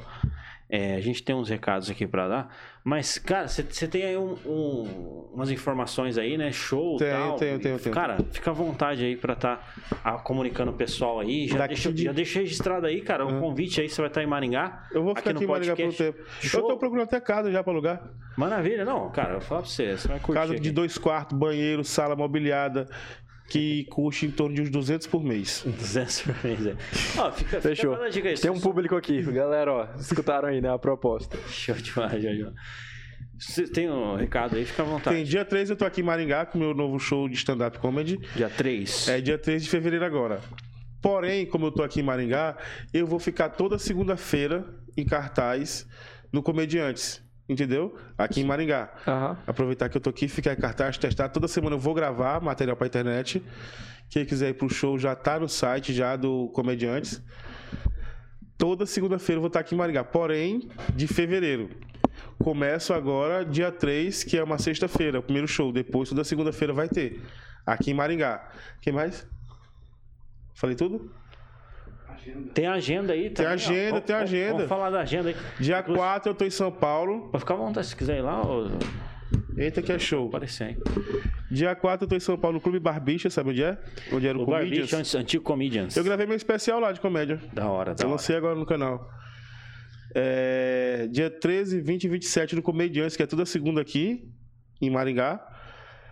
É, a gente tem uns recados aqui pra dar. Mas, cara, você tem aí um- um- umas informações aí, né? Show Tenho, tal. tenho, tenho, tenho. Cara, fica à vontade aí pra tá ah, comunicando o pessoal aí. Já deixa, de- já deixa registrado aí, cara, o convite aí. Você vai estar em Maringá. Eu vou ficar aqui, em Maringá por um tempo. Show. Eu tô procurando até casa já pra alugar. Maravilha. Não, cara, eu vou falar pra você. Você vai curtir. Casa de aqui. dois quartos, banheiro, sala mobiliada, que custa em torno de uns 200 por mês. 200 por mês, é. Ó, fica, fica Fechou. aí. Tem um público aqui. Galera, ó, escutaram aí, né, a proposta. Show demais, show demais. Você tem um recado aí, fica à vontade. Tem dia 3 eu tô aqui em Maringá com o meu novo show de stand-up comedy. Dia 3. É dia 3 de fevereiro agora. Porém, como eu tô aqui em Maringá, eu vou ficar toda segunda-feira em cartaz no Comediantes. Entendeu? Aqui em Maringá. Aham. Aproveitar que eu tô aqui, ficar em cartaz, testar. Toda semana eu vou gravar material pra internet. Quem quiser ir pro show já tá no site já do Comediantes. Toda segunda-feira eu vou estar aqui em Maringá. Porém, de fevereiro. Começo agora dia 3, que é uma sexta-feira, o primeiro show. Depois, toda segunda-feira vai ter. Aqui em Maringá. Quem mais? Falei tudo? Tem agenda aí também. ó. agenda, Vamos- tem vamos- agenda. Vamos falar da agenda aí. Dia 4 eu tô em São Paulo. Pode ficar à vontade se quiser ir lá ou Eita que é show. aparecer aí. Dia 4 eu tô em São Paulo no Clube Barbicha, sabe onde é? Onde era o, O Comedians. Barbicha, antigo Comedians. Eu gravei meu especial lá de comédia. Da hora, da Eu lancei agora no canal. É, dia 13, 20 e 27 no Comediantes, que é toda segunda aqui, em Maringá.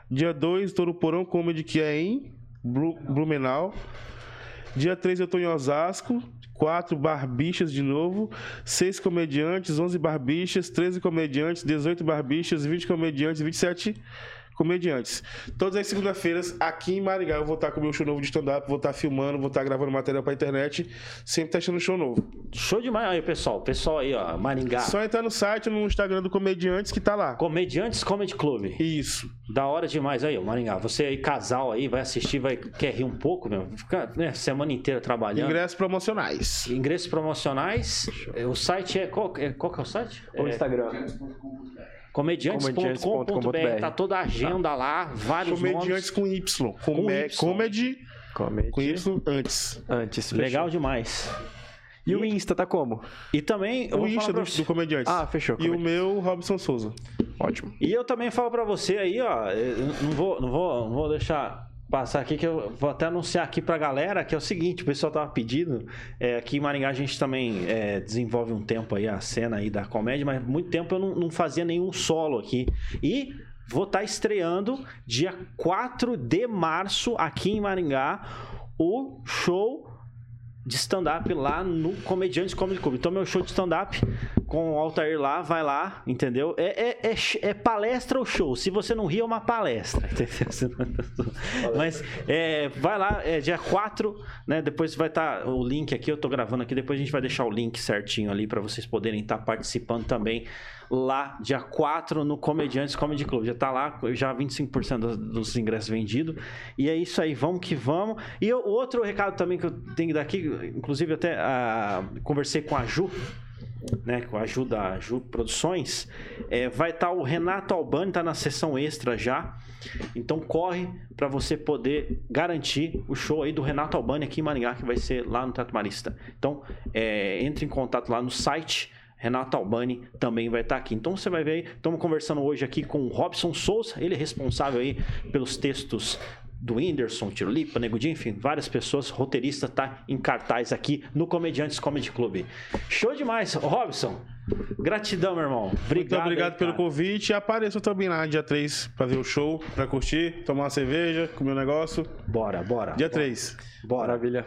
Dia 2, tô no Porão Comedy, que é em Blu- Blumenau. Dia 3 eu tô em Osasco. 4 barbichas de novo. 6 comediantes, 11 barbichas, 13 comediantes, 18 barbichas, 20 comediantes, 27 comediantes. Todas as segunda-feiras, aqui em Maringá, eu vou estar com o meu show novo de stand-up, vou estar filmando, vou estar gravando material pra internet, sempre testando show novo. Show demais aí, pessoal. Pessoal aí, ó, Maringá. Só entrar no site, no Instagram do Comediantes, que tá lá. Comediantes Comedy Club. Isso. Da hora demais aí, ó, Maringá. Você aí, casal aí, vai assistir, vai quer rir um pouco, meu. Fica, né, semana inteira trabalhando. Ingressos promocionais. Ingressos promocionais. É, O site é qual, é, qual que é o site? O É, Instagram. comediantes.com.br. Tá toda a agenda lá, vários Comediantes nomes. com Y. Com Come- Y. Comedy Comedy. Com Y antes. Antes. Legal fechou. demais. E, e, o Insta tá como? E também. O Insta do, do Comediantes. Ah, fechou. E o meu, Robson Souza. Ótimo. E eu também falo pra você aí, ó. Não vou, não vou, não vou deixar passar aqui que eu vou até anunciar aqui pra galera que é o seguinte, o pessoal tava pedindo, é, aqui em Maringá a gente também é, desenvolve um tempo aí a cena aí da comédia, mas muito tempo eu não, não fazia nenhum solo aqui. E vou estar tá estreando dia 4 de março aqui em Maringá o show de stand-up lá no Comediantes Comedy Club. Então, meu show de stand-up com o Altair lá, vai lá, entendeu? É, é, é, é, palestra ou show. Se você não ri, é uma palestra, entendeu? Mas é, vai lá, é dia 4, né? Depois vai estar tá, o link aqui, eu tô gravando aqui, depois a gente vai deixar o link certinho ali para vocês poderem estar tá participando também lá, dia 4, no Comediantes Comedy Club. Já tá lá, já 25% dos, dos ingressos vendidos. E é isso aí, vamos que vamos. E o outro recado também que eu tenho daqui, inclusive até uh, conversei com a Ju, né, com a ajuda da Ju Produções, é, vai estar tá o Renato Albani, tá na sessão extra já. Então corre para você poder garantir o show aí do Renato Albani aqui em Maringá, que vai ser lá no Teatro Marista. Então, é, entre em contato lá no site Renato Albani também vai estar aqui. Então você vai ver aí, estamos conversando hoje aqui com o Robson Souza, ele é responsável aí pelos textos do Whindersson, Tirolipa, Negudinho, enfim, várias pessoas, roteirista tá em cartaz aqui no Comediantes Comedy Club. Show demais, Robson. Gratidão, meu irmão. Obrigado. Muito obrigado aí, pelo convite. Apareça também lá dia 3 pra ver o show, pra curtir, tomar uma cerveja, comer um negócio. Bora, bora. Dia bora. 3. Bora. Maravilha.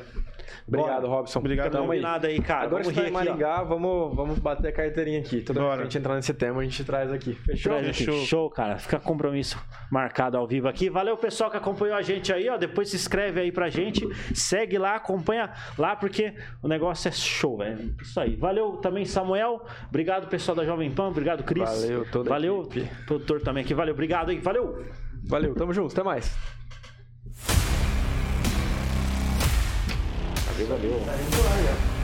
Obrigado, Bora. Robson. Obrigado Tamo aí. aí, cara. Agora vamos que tá em Maringá, vamos, vamos bater a carteirinha aqui. Toda vez que a gente entrar nesse tema, a gente traz aqui. Fechou? Traz aqui. Show. Show, cara. Fica compromisso marcado ao vivo aqui. Valeu, pessoal que acompanhou a gente aí, ó. Depois se inscreve aí pra gente. Segue lá, acompanha lá, porque o negócio é show, velho. Isso aí. Valeu também, Samuel. Obrigado, pessoal da Jovem Pan. Obrigado, Cris. Valeu, todo Valeu, produtor também aqui. Valeu, obrigado aí. Valeu. Valeu, tamo junto. Até mais. Valeu, valeu.